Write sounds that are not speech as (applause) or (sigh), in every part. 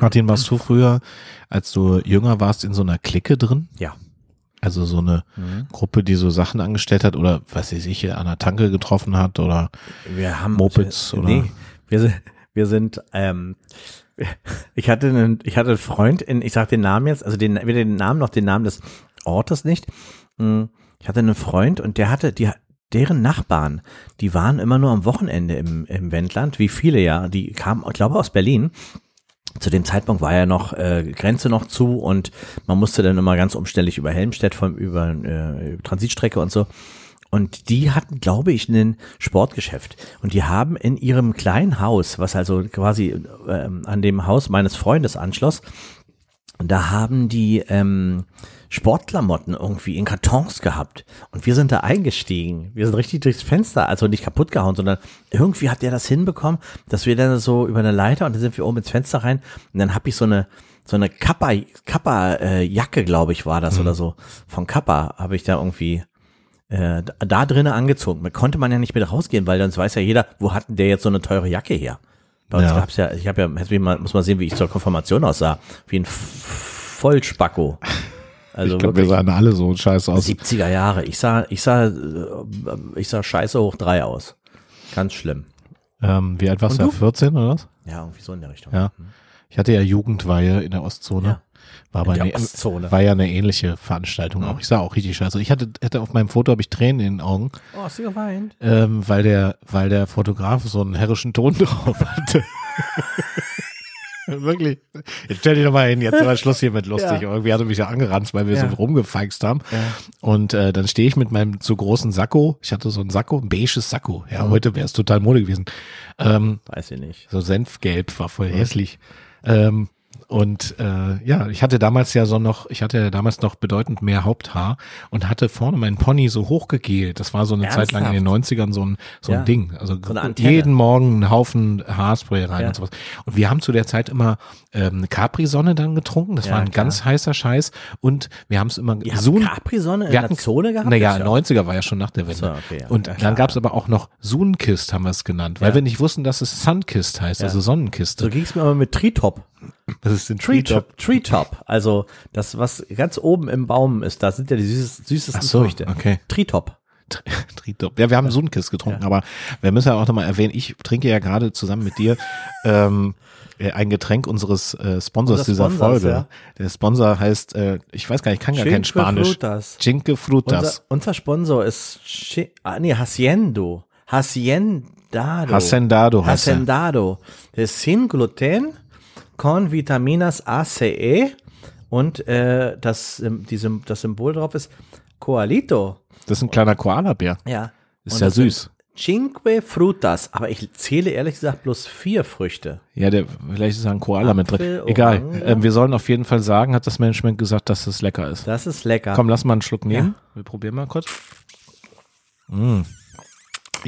Martin, warst du früher, als du jünger warst, in so einer Clique drin? Ja. Also so eine Mhm. Gruppe, die so Sachen angestellt hat oder was weiß ich, an der Tanke getroffen hat oder Wir haben Mopeds äh, oder- Nee, wir sind, wir sind, ähm, (laughs) ich hatte einen, ich hatte einen Freund in, ich sag den Namen jetzt, also den, weder den Namen noch den Namen des Ortes nicht. Mm, Ich hatte einen Freund und der hatte, die, deren Nachbarn, die waren immer nur am Wochenende im, im Wendland, wie viele ja, die kamen, ich glaube, aus Berlin. Zu dem Zeitpunkt war ja noch äh, Grenze noch zu und man musste dann immer ganz umständlich über Helmstedt vom über äh, Transitstrecke und so. Und die hatten, glaube ich, ein Sportgeschäft. Und die haben in ihrem kleinen Haus, was also quasi ähm, an dem Haus meines Freundes anschloss, da haben die ähm, Sportklamotten irgendwie in Kartons gehabt. Und wir sind da eingestiegen. Wir sind richtig durchs Fenster, also nicht kaputt gehauen, sondern irgendwie hat der das hinbekommen, dass wir dann so über eine Leiter und dann sind wir oben ins Fenster rein. Und dann habe ich so eine so eine Kappa, Kappa äh, Jacke, glaube ich, war das oder so. Von Kappa habe ich da irgendwie äh, da- drinnen angezogen. Da konnte man ja nicht mit rausgehen, weil sonst weiß ja jeder, wo hat denn der jetzt so eine teure Jacke her? Bei uns Ja. gab's ja, ich habe ja, muss mal sehen, wie ich zur Konfirmation aussah. Wie ein Vollspacko. (laughs) Also ich glaube, wir sahen alle so scheiße aus. 70er Jahre. Ich sah, ich sah, äh, ich sah scheiße hoch drei aus. Ganz schlimm. Ähm, wie alt warst du? du? 14 oder was? Ja, irgendwie so in der Richtung. Ja. Ich hatte ja Jugendweihe in der Ostzone. Ja. War, aber eine, Ostzone. war ja eine ähnliche Veranstaltung auch. Ich sah auch richtig scheiße. Ich hatte, hatte auf meinem Foto habe ich Tränen in den Augen, Oh, hast du geweint? ähm, weil der, weil der Fotograf so einen herrischen Ton (laughs) drauf hatte. (laughs) (laughs) Wirklich. Jetzt stell dich doch mal hin, jetzt aber Schluss hier mit lustig. Ja. Irgendwie hat er mich ja angeranzt, weil wir Ja. so rumgefeixt haben. Und äh, dann stehe ich mit meinem zu großen Sakko. Ich hatte so ein Sakko, ein beiges Sakko. Ja, heute wäre es total Mode gewesen. Ähm, Weiß ich nicht. so Senfgelb, war voll hässlich. Ähm, und äh, ja, ich hatte damals ja so noch, ich hatte ja damals noch bedeutend mehr Haupthaar und hatte vorne meinen Pony so hochgegelt. Das war so eine Zeit lang in den 90ern so ein, so ein Ja. Ding. Also So jeden Morgen einen Haufen Haarspray rein Ja. und sowas. Und wir haben zu der Zeit immer ähm, eine Capri-Sonne dann getrunken. Das Ja, war ein klar. ganz heißer Scheiß. Und wir haben es immer Ihr Sun- Capri-Sonne in wir der Zone gehabt? Naja, Das ist ja- 90er war ja schon nach der Wende. So, okay, ja. Und dann gab es aber auch noch Sunkist, haben wir es genannt, weil wir nicht wussten, dass es Sunkist heißt, also Sonnenkiste. So ging's mir aber mit Treetop. Das ist ein Treetop. Treetop. Also das, was ganz oben im Baum ist, da sind ja die süßesten, süßesten Ach so, Früchte. okay. Treetop. Tritop. (laughs) Ja, wir haben Sunkist getrunken, aber wir müssen ja auch nochmal erwähnen, ich trinke ja gerade zusammen mit dir ähm, äh, ein Getränk unseres äh, Sponsors Unser dieser Sponsors, Folge. ja. Der Sponsor heißt, äh, ich weiß gar nicht, ich kann gar kein Cinque Spanisch. Frutas. Cinque Frutas. Unser, unser Sponsor ist Chi ah, nee, Haciendo. Haciendado. Hacendado er. Hacendado. Das ist sin gluten con vitaminas A, C, E und äh, das, die, das Symbol drauf ist Coalito. Das ist ein kleiner Koala-Bär. Ja. Ist Und ja süß. Cinque Frutas. Aber ich zähle ehrlich gesagt bloß vier Früchte. Ja, der, vielleicht ist da ein Koala mit Apfel, drin. Egal. Ähm, wir sollen auf jeden Fall sagen, hat das Management gesagt, dass es lecker ist. Das ist lecker. Komm, lass mal einen Schluck nehmen. Wir probieren mal kurz. Mm.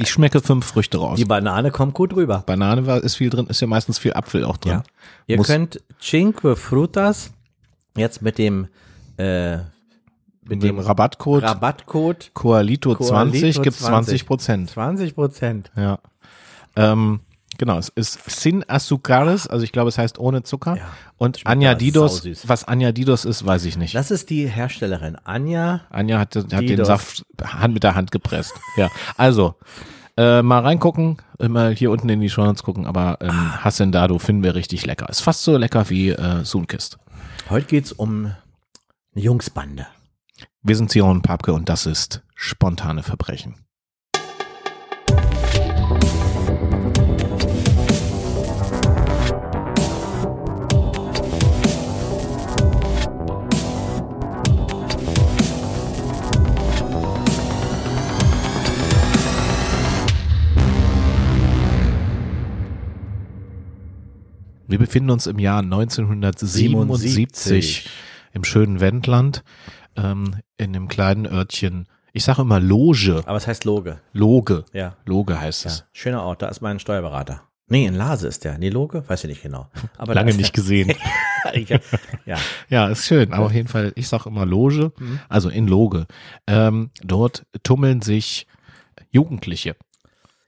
Ich schmecke fünf Früchte raus. Die Banane kommt gut rüber. Banane war, ist viel drin, ist ja meistens viel Apfel auch drin. Ja. Ihr Muss- könnt Cinque Frutas jetzt mit dem äh, mit dem Rabattcode Rabattcode Coalito 20 Coalito gibt's 20 Prozent. 20 Prozent. Ja. Ähm, genau, es ist Sin Azucares, also ich glaube, es heißt ohne Zucker. Ja, Und Añadidos, sausüß. was Añadidos ist, weiß ich nicht. Das ist die Herstellerin Anja. Anja hat, hat den Didos. Saft Hand mit der Hand gepresst. Ja, also äh, mal reingucken, mal hier unten in die Show Notes gucken, aber ähm, Hassendado finden wir richtig lecker. Ist fast so lecker wie äh, Sunkist. Heute geht's um eine Jungsbande. Wir sind Sion und Papke und das ist spontane Verbrechen. Wir befinden uns im Jahr 1977 77. im schönen Wendland, ähm, in dem kleinen Örtchen. Ich sage immer Loge. Aber es heißt Loge. Loge. Ja. Loge heißt ja. es. Schöner Ort, da ist mein Steuerberater. Nee, in Lase ist der. Nee, Loge? Weiß ich nicht genau. Aber Lange nicht gesehen. (laughs) ja. Ja, ist schön. Aber auf jeden Fall, ich sage immer Loge, also in Loge. Ähm, dort tummeln sich Jugendliche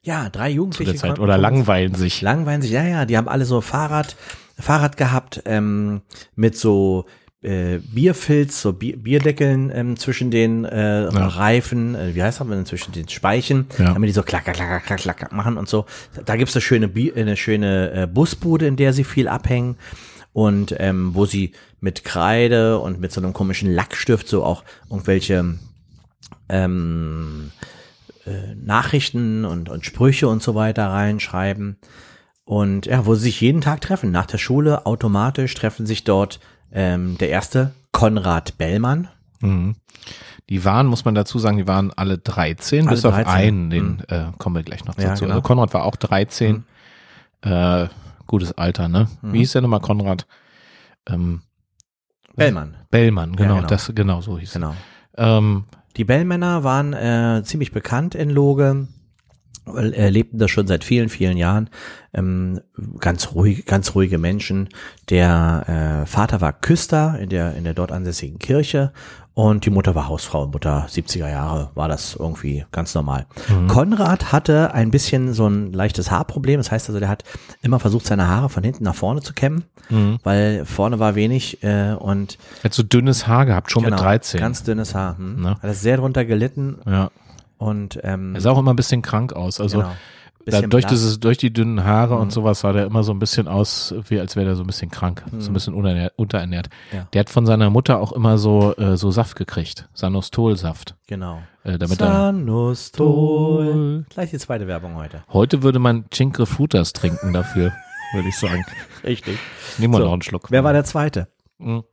ja, drei zu Jugendliche. der Zeit oder langweilen sich. Langweilen sich, ja, ja, die haben alle so Fahrrad, Fahrrad gehabt ähm, mit so äh, Bierfilz, so Bier, Bierdeckeln ähm, zwischen den äh, ja. Reifen, äh, wie heißt das denn, zwischen den Speichen, ja. damit die so klacker, klacker, klacker, klacker machen und so. Da gibt's eine schöne, Bier, eine schöne äh, Busbude, in der sie viel abhängen und ähm, wo sie mit Kreide und mit so einem komischen Lackstift so auch irgendwelche ähm, äh, Nachrichten und, und Sprüche und so weiter reinschreiben. Und ja, wo sie sich jeden Tag treffen. Nach der Schule automatisch treffen sich dort ähm, der erste, Konrad Bellmann. Mhm. Die waren, muss man dazu sagen, die waren alle 13, alle bis 13. auf einen, den mhm. äh, kommen wir gleich noch ja, dazu. Genau. Also Konrad war auch 13. Mhm. Äh, gutes Alter, ne? Mhm. Wie hieß der nochmal Konrad? Ähm, Bellmann. Bellmann, genau, ja, genau. das genau so hieß. Genau. Ähm, die Bellmänner waren äh, ziemlich bekannt in Loge äh, lebten da schon seit vielen, vielen Jahren. Ähm, ganz ruhig, ganz ruhige Menschen. Der äh, Vater war Küster in der, in der dort ansässigen Kirche und die Mutter war Hausfrau, Mutter 70er Jahre, war das irgendwie ganz normal. Mhm. Konrad hatte ein bisschen so ein leichtes Haarproblem. Das heißt also, der hat immer versucht, seine Haare von hinten nach vorne zu kämmen, mhm. weil vorne war wenig äh, und. Er hat so dünnes Haar gehabt, schon genau, mit 13. Ganz dünnes Haar. Hm. Ne? Hat sehr drunter gelitten. Ja. Und ähm, er sah auch immer ein bisschen krank aus. Also genau. Da, durch, dieses, durch die dünnen Haare mhm. und sowas sah der immer so ein bisschen aus, wie als wäre der so ein bisschen krank, mhm. so ein bisschen unterernährt. unterernährt. Ja. Der hat von seiner Mutter auch immer so äh, so Saft gekriegt, Sanostol-Saft. Genau. Äh, damit Sanostol. Gleich die zweite Werbung heute. Heute würde man Chinkre Frutas trinken dafür, (laughs) würde ich sagen. Richtig. Nehmen wir so, noch einen Schluck. Wer war der zweite? Mhm.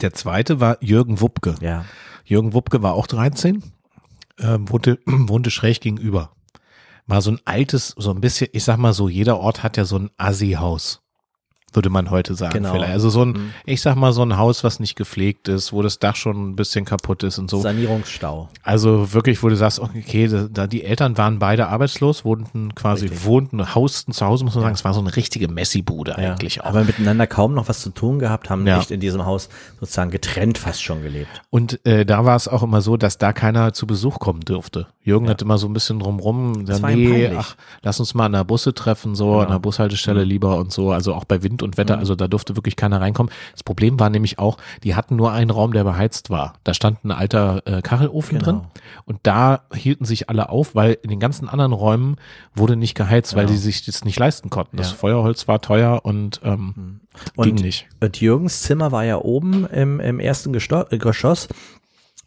Der zweite war Jürgen Wuppke. Ja. Jürgen Wuppke war auch 13 äh, wohnte, (clears throat) wohnte schräg gegenüber. War so ein altes, so ein bisschen, ich sag mal so, jeder Ort hat ja so ein Assi-Haus würde man heute sagen. Genau. Vielleicht. Also so ein, mhm. ich sag mal, so ein Haus, was nicht gepflegt ist, wo das Dach schon ein bisschen kaputt ist und so. Sanierungsstau. Also wirklich, wo du sagst, okay, da die Eltern waren beide arbeitslos, wohnten quasi, Richtig. wohnten, hausten zu Hause, muss man ja. sagen, es war so eine richtige Messi-Bude ja. eigentlich auch. Aber miteinander kaum noch was zu tun gehabt, haben ja. nicht in diesem Haus sozusagen getrennt fast schon gelebt. Und äh, da war es auch immer so, dass da keiner zu Besuch kommen dürfte. Jürgen hat immer so ein bisschen drumrum, nee, ach, lass uns mal an der Busse treffen, so, genau. an der Bushaltestelle mhm. lieber und so, also auch bei Wind und Wetter. Mhm. Also da durfte wirklich keiner reinkommen. Das Problem war nämlich auch, die hatten nur einen Raum, der beheizt war. Da stand ein alter äh, Kachelofen genau. drin und da hielten sich alle auf, weil in den ganzen anderen Räumen wurde nicht geheizt, genau. weil die sich das nicht leisten konnten. Das ja. Feuerholz war teuer und ähm, mhm. ging und, nicht. Und Jürgens Zimmer war ja oben im, im ersten Geschoss.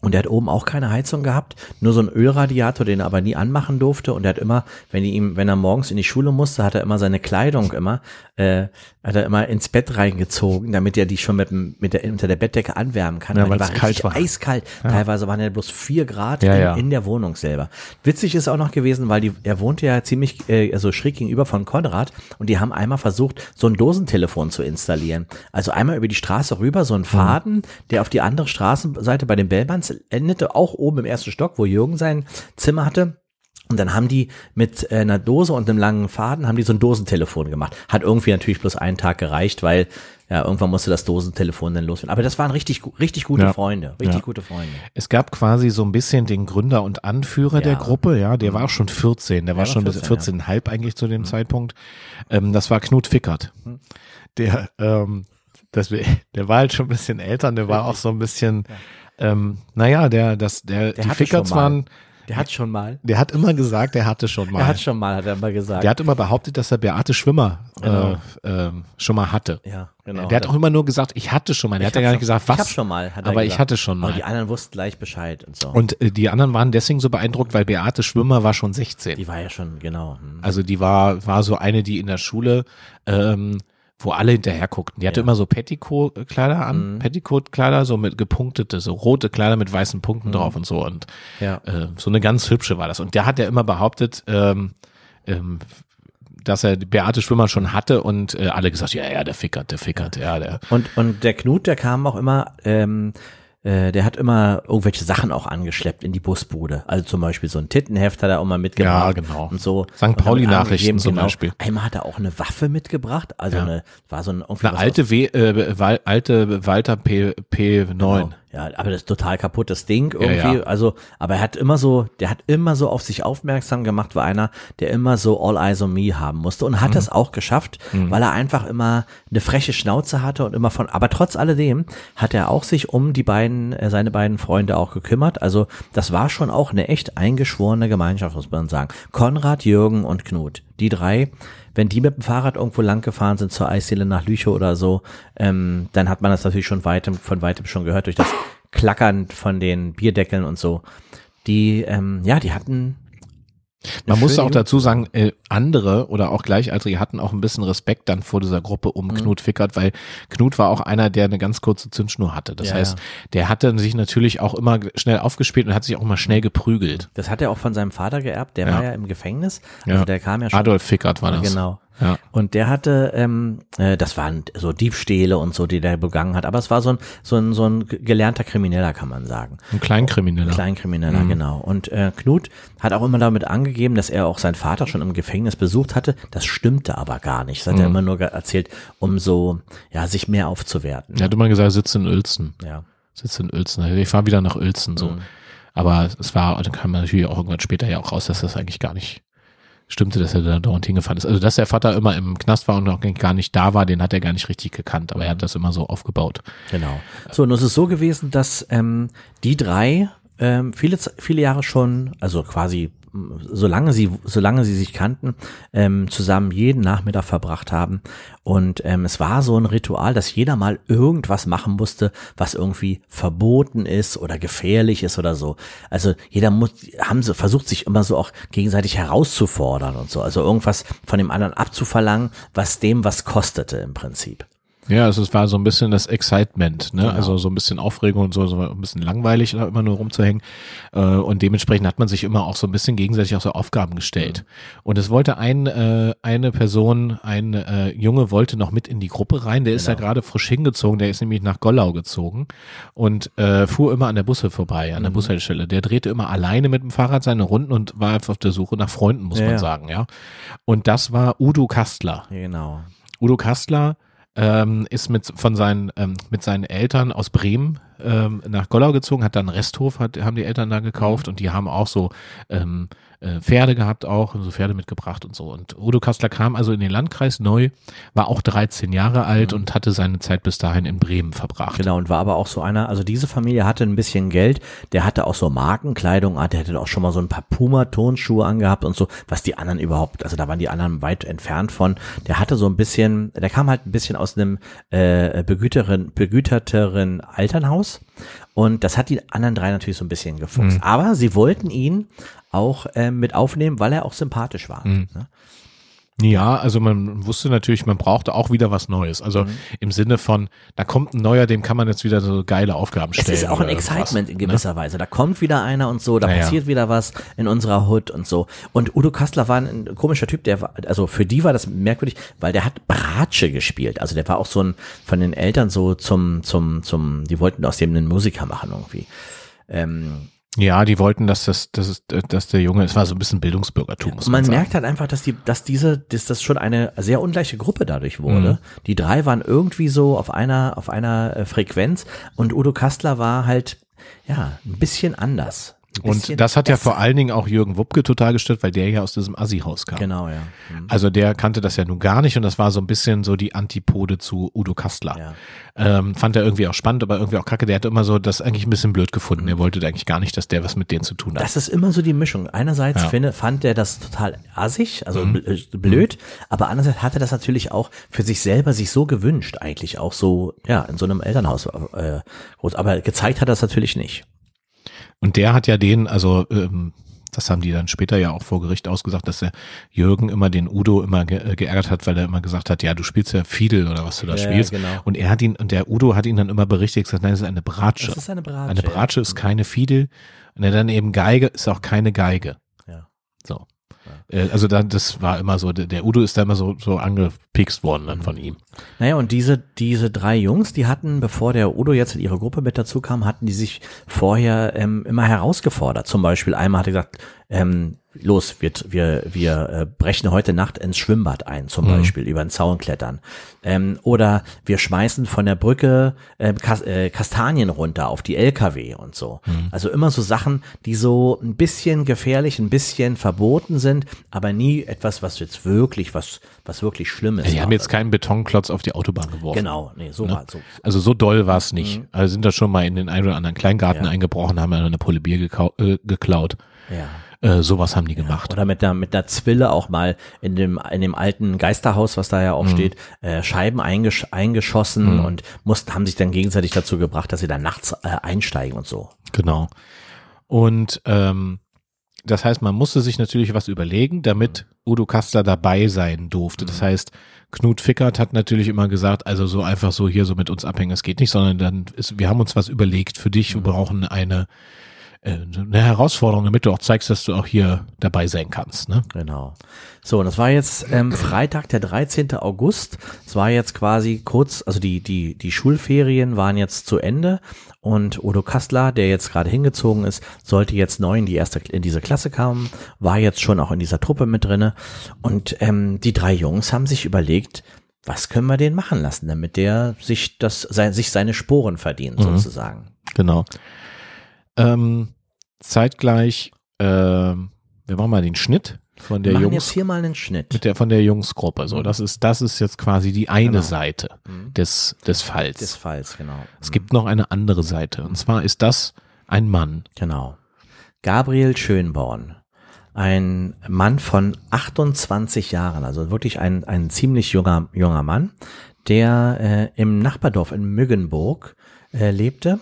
Und er hat oben auch keine Heizung gehabt, nur so ein Ölradiator, den er aber nie anmachen durfte. Und er hat immer, wenn ihm, wenn er morgens in die Schule musste, hat er immer seine Kleidung immer, äh, hat er immer ins Bett reingezogen, damit er die schon mit, mit der, unter der Bettdecke anwärmen kann. Ja, weil es kalt war. Eiskalt. Ja. Teilweise waren ja bloß vier Grad ja, in, ja. in, der Wohnung selber. Witzig ist auch noch gewesen, weil die, er wohnte ja ziemlich, äh, also schräg gegenüber von Konrad und die haben einmal versucht, so ein Dosentelefon zu installieren. Also einmal über die Straße rüber, so ein Faden, mhm. der auf die andere Straßenseite bei den Endete auch oben im ersten Stock, wo Jürgen sein Zimmer hatte. Und dann haben die mit äh, einer Dose und einem langen Faden, haben die so ein Dosentelefon gemacht. Hat irgendwie natürlich bloß einen Tag gereicht, weil ja, irgendwann musste das Dosentelefon dann loswerden. Aber das waren richtig, richtig gute ja. Freunde, richtig ja. gute Freunde. Es gab quasi so ein bisschen den Gründer und Anführer ja. der Gruppe, ja, der mhm. war auch schon 14, der, der war schon 14, 14,5 ja. eigentlich zu dem mhm. Zeitpunkt. Ähm, das war Knut Fickert. Mhm. Der, ähm, das, (laughs) der war halt schon ein bisschen älter, der war auch so ein bisschen, ähm, naja, der, das, der, der die Fickerts waren, der hat schon mal. Der hat immer gesagt, er hatte schon mal. Er hat schon mal, hat er immer gesagt. Der hat immer behauptet, dass er Beate Schwimmer genau. äh, äh, schon mal hatte. Ja, genau. Der hat auch immer nur gesagt, ich hatte schon mal. Der hat ja gar nicht gesagt, was. Ich hab schon mal. Hat er aber gesagt. ich hatte schon mal. Aber die anderen wussten gleich Bescheid und so. Und äh, die anderen waren deswegen so beeindruckt, weil Beate Schwimmer war schon 16. Die war ja schon, genau. Hm. Also die war, war so eine, die in der Schule ähm, wo alle hinterher guckten. Die hatte ja. immer so Petticoat-Kleider an, mhm. Petticoat-Kleider, so mit gepunktete, so rote Kleider mit weißen Punkten mhm. drauf und so. Und ja. äh, so eine ganz hübsche war das. Und der hat ja immer behauptet, ähm, ähm, dass er Beate Schwimmer schon hatte und äh, alle gesagt, ja, ja, der fickert, der fickert, ja, der. Und, und der Knut, der kam auch immer, ähm, äh, der hat immer irgendwelche Sachen auch angeschleppt in die Busbude. Also zum Beispiel so ein Tittenheft hat er auch mal mitgebracht. Ja, genau. Und so. St. Pauli-Nachrichten zum genau. Beispiel. Einmal hat er auch eine Waffe mitgebracht. Also ja. eine, war so ein, eine alte, w, äh, alte Walter P, P9. Genau. Ja, aber das ist total kaputtes Ding irgendwie. Ja, ja. Also, aber er hat immer so, der hat immer so auf sich aufmerksam gemacht, war einer, der immer so All Eyes on Me haben musste und hat Mhm. das auch geschafft, weil er einfach immer eine freche Schnauze hatte und immer von, aber trotz alledem hat er auch sich um die beiden, äh, seine beiden Freunde auch gekümmert. Also, das war schon auch eine echt eingeschworene Gemeinschaft, muss man sagen. Konrad, Jürgen und Knut. Die drei, wenn die mit dem Fahrrad irgendwo lang gefahren sind zur Eisdiele nach Lüchow oder so, ähm, dann hat man das natürlich schon weitem, von weitem schon gehört durch das Klackern von den Bierdeckeln und so. Die, ähm, ja, die hatten. Man muss auch dazu sagen, äh, andere oder auch Gleichaltrige hatten auch ein bisschen Respekt dann vor dieser Gruppe um Mhm. Knut Fickert, weil Knut war auch einer, der eine ganz kurze Zündschnur hatte. Das Ja, heißt, ja. der hatte sich natürlich auch immer schnell aufgespielt und hat sich auch immer schnell geprügelt. Das hat er auch von seinem Vater geerbt, der Ja. war ja im Gefängnis. Also der kam ja schon. Adolf Fickert war das. Genau. Ja. Und der hatte, ähm, äh, das waren so Diebstähle und so, die der begangen hat. Aber es war so ein, so ein, so ein gelernter Krimineller, kann man sagen. Ein Kleinkrimineller. Kleinkrimineller, Mhm. genau. Und äh, Knut hat auch immer damit angegeben, dass er auch seinen Vater schon im Gefängnis besucht hatte. Das stimmte aber gar nicht. Das hat er Mhm. immer nur erzählt, um so, ja, sich mehr aufzuwerten. Er hat immer gesagt, sitzt in Uelzen. Ja. Sitzt in Uelzen. Ich fahre wieder nach Uelzen so. Mhm. Aber es war, dann kam natürlich auch irgendwann später ja auch raus, dass das eigentlich gar nicht stimmte, dass er da dauernd hingefahren ist. Also dass der Vater immer im Knast war und auch gar nicht da war, den hat er gar nicht richtig gekannt, aber er hat das immer so aufgebaut. Genau. So, und es ist so gewesen, dass ähm, die drei ähm, viele, viele Jahre schon, also quasi solange sie, solange sie sich kannten, ähm, zusammen jeden Nachmittag verbracht haben. Und ähm, es war so ein Ritual, dass jeder mal irgendwas machen musste, was irgendwie verboten ist oder gefährlich ist oder so. Also jeder muss, haben so versucht, sich immer so auch gegenseitig herauszufordern und so. Also irgendwas von dem anderen abzuverlangen, was dem was kostete im Prinzip. Ja, also es war so ein bisschen das Excitement, ne? Genau. Also so ein bisschen Aufregung und so, so ein bisschen langweilig, da immer nur rumzuhängen. Äh, und dementsprechend hat man sich immer auch so ein bisschen gegenseitig auch so Aufgaben gestellt. Und es wollte ein, äh, eine Person, ein äh, Junge wollte noch mit in die Gruppe rein. Der ist ja Genau. gerade frisch hingezogen, der ist nämlich nach Gollau gezogen und äh, fuhr immer an der Busse vorbei, an der Mhm. Bushaltestelle. Der drehte immer alleine mit dem Fahrrad seine Runden und war einfach auf der Suche nach Freunden, muss Ja, man ja. sagen, ja. Und das war Udo Kastler. Genau. Udo Kastler ähm, ist mit von seinen ähm, mit seinen Eltern aus Bremen ähm, nach Gollau gezogen, hat dann einen Resthof, hat, haben die Eltern da gekauft und die haben auch so ähm, äh, Pferde gehabt auch, so Pferde mitgebracht und so. Und Udo Kastler kam also in den Landkreis neu, war auch 13 Jahre alt und hatte seine Zeit bis dahin in Bremen verbracht. Genau, und war aber auch so einer, also diese Familie hatte ein bisschen Geld, der hatte auch so Markenkleidung, der hätte auch schon mal so ein paar Puma-Tonschuhe angehabt und so, was die anderen überhaupt, also da waren die anderen weit entfernt von. Der hatte so ein bisschen, der kam halt ein bisschen aus einem äh, begüteren, begüterteren Elternhaus und das hat die anderen drei natürlich so ein bisschen gefuchst. Aber sie wollten ihn auch äh, mit aufnehmen, weil er auch sympathisch war. Ne? Ja, also man wusste natürlich, man brauchte auch wieder was Neues. Also im Sinne von, da kommt ein neuer, dem kann man jetzt wieder so geile Aufgaben Es stellen. ist auch ein Excitement in ne? gewisser Weise. Da kommt wieder einer und so, da Ja, ja. passiert wieder was in unserer Hood und so. Und Udo Kastler war ein komischer Typ, der war, also für die war das merkwürdig, weil der hat Bratsche gespielt. Also der war auch so ein, von den Eltern so zum, zum, zum, die wollten aus dem einen Musiker machen irgendwie. Ähm, Ja, die wollten, dass das, das ist, dass der Junge, es war so ein bisschen Bildungsbürgertum, muss man, man sagen. merkt halt einfach, dass die, dass diese, dass das schon eine sehr ungleiche Gruppe dadurch wurde. Mhm. Die drei waren irgendwie so auf einer, auf einer äh, Frequenz und Udo Kastler war halt, ja, ein bisschen anders. Und das hat ja vor allen Dingen auch Jürgen Wuppke total gestört, weil der ja aus diesem Assi-Haus kam. Genau, ja. Mhm. Also der kannte das ja nun gar nicht und das war so ein bisschen so die Antipode zu Udo Kastler. Ja. Ähm, fand er irgendwie auch spannend, aber irgendwie auch kacke. Der hat immer so das eigentlich ein bisschen blöd gefunden. Mhm. Er wollte eigentlich gar nicht, dass der was mit denen zu tun hat. Das ist immer so die Mischung. Einerseits Ja. Mhm. finde, fand er das total assig, also bl- äh, blöd, aber andererseits hat er das natürlich auch für sich selber sich so gewünscht, eigentlich auch so, ja, in so einem Elternhaus äh, groß. Aber gezeigt hat er das natürlich nicht. Und der hat ja den, also ähm, das haben die dann später ja auch vor Gericht ausgesagt, dass der Jürgen immer den Udo immer ge äh, geärgert hat, weil er immer gesagt hat, ja, du spielst ja Fiedel oder was du da Ja, spielst. genau. Und er hat ihn, und der Udo hat ihn dann immer berichtigt, gesagt, nein, das ist eine Bratsche. Das ist eine Bratsche. Eine Bratsche ist keine Fiedel. Und er dann eben Geige ist auch keine Geige. Ja. So. Äh, also dann, das war immer so, der, Udo ist da immer so, so angepikst worden dann von ihm. Naja, und diese, diese drei Jungs, die hatten, bevor der Udo jetzt in ihre Gruppe mit dazu kam, hatten die sich vorher ähm, immer herausgefordert. Zum Beispiel einmal hat er gesagt, ähm, los, wir, wir, wir äh, brechen heute Nacht ins Schwimmbad ein, zum mhm. Beispiel, über den Zaun klettern. Ähm, oder wir schmeißen von der Brücke äh, Kas äh, Kastanien runter auf die LKW und so. Mhm. Also immer so Sachen, die so ein bisschen gefährlich, ein bisschen verboten sind, aber nie etwas, was jetzt wirklich, was, was wirklich schlimm ist. Die haben jetzt keinen Betonklotz auf die Autobahn geworfen. Genau, nee, so ne? war so, so. Also so doll war es nicht. Mhm. Also sind da schon mal in den einen oder anderen Kleingarten ja. eingebrochen, haben eine Pulle Bier äh, geklaut. Ja. Äh, sowas haben die gemacht. Ja, oder mit der, mit der Zwille auch mal in dem, in dem alten Geisterhaus, was da ja auch mhm. steht, äh, Scheiben eingesch eingeschossen mhm. und mussten, haben sich dann gegenseitig dazu gebracht, dass sie dann nachts äh, einsteigen und so. Genau. Und ähm, das heißt, man musste sich natürlich was überlegen, damit. Udo Kastler dabei sein durfte. Das mhm. heißt, Knut Fickert hat natürlich immer gesagt, also so einfach so hier so mit uns abhängen, das geht nicht, sondern dann ist, wir haben uns was überlegt für dich, wir mhm. brauchen eine eine Herausforderung, damit du auch zeigst, dass du auch hier dabei sein kannst. Ne? Genau. So, und das war jetzt ähm, Freitag, der 13. August. Es war jetzt quasi kurz, also die, die, die Schulferien waren jetzt zu Ende und Udo Kastler, der jetzt gerade hingezogen ist, sollte jetzt neu in die erste, in diese Klasse kommen, war jetzt schon auch in dieser Truppe mit drinne. Und ähm, die drei Jungs haben sich überlegt, was können wir den machen lassen, damit der sich das, sein, sich seine Sporen verdient, mhm. sozusagen. Genau. Ähm, zeitgleich, äh, wir machen mal den Schnitt von der wir Jungs. jetzt hier mal einen Schnitt. Mit der, von der Jungsgruppe. So, mhm. das ist, das ist jetzt quasi die eine genau. Seite mhm. des, des Falls. Des Falls, genau. Es mhm. gibt noch eine andere Seite. Und zwar ist das ein Mann. Genau. Gabriel Schönborn. Ein Mann von 28 Jahren, also wirklich ein, ein ziemlich junger, junger Mann, der äh, im Nachbardorf in Müggenburg äh, lebte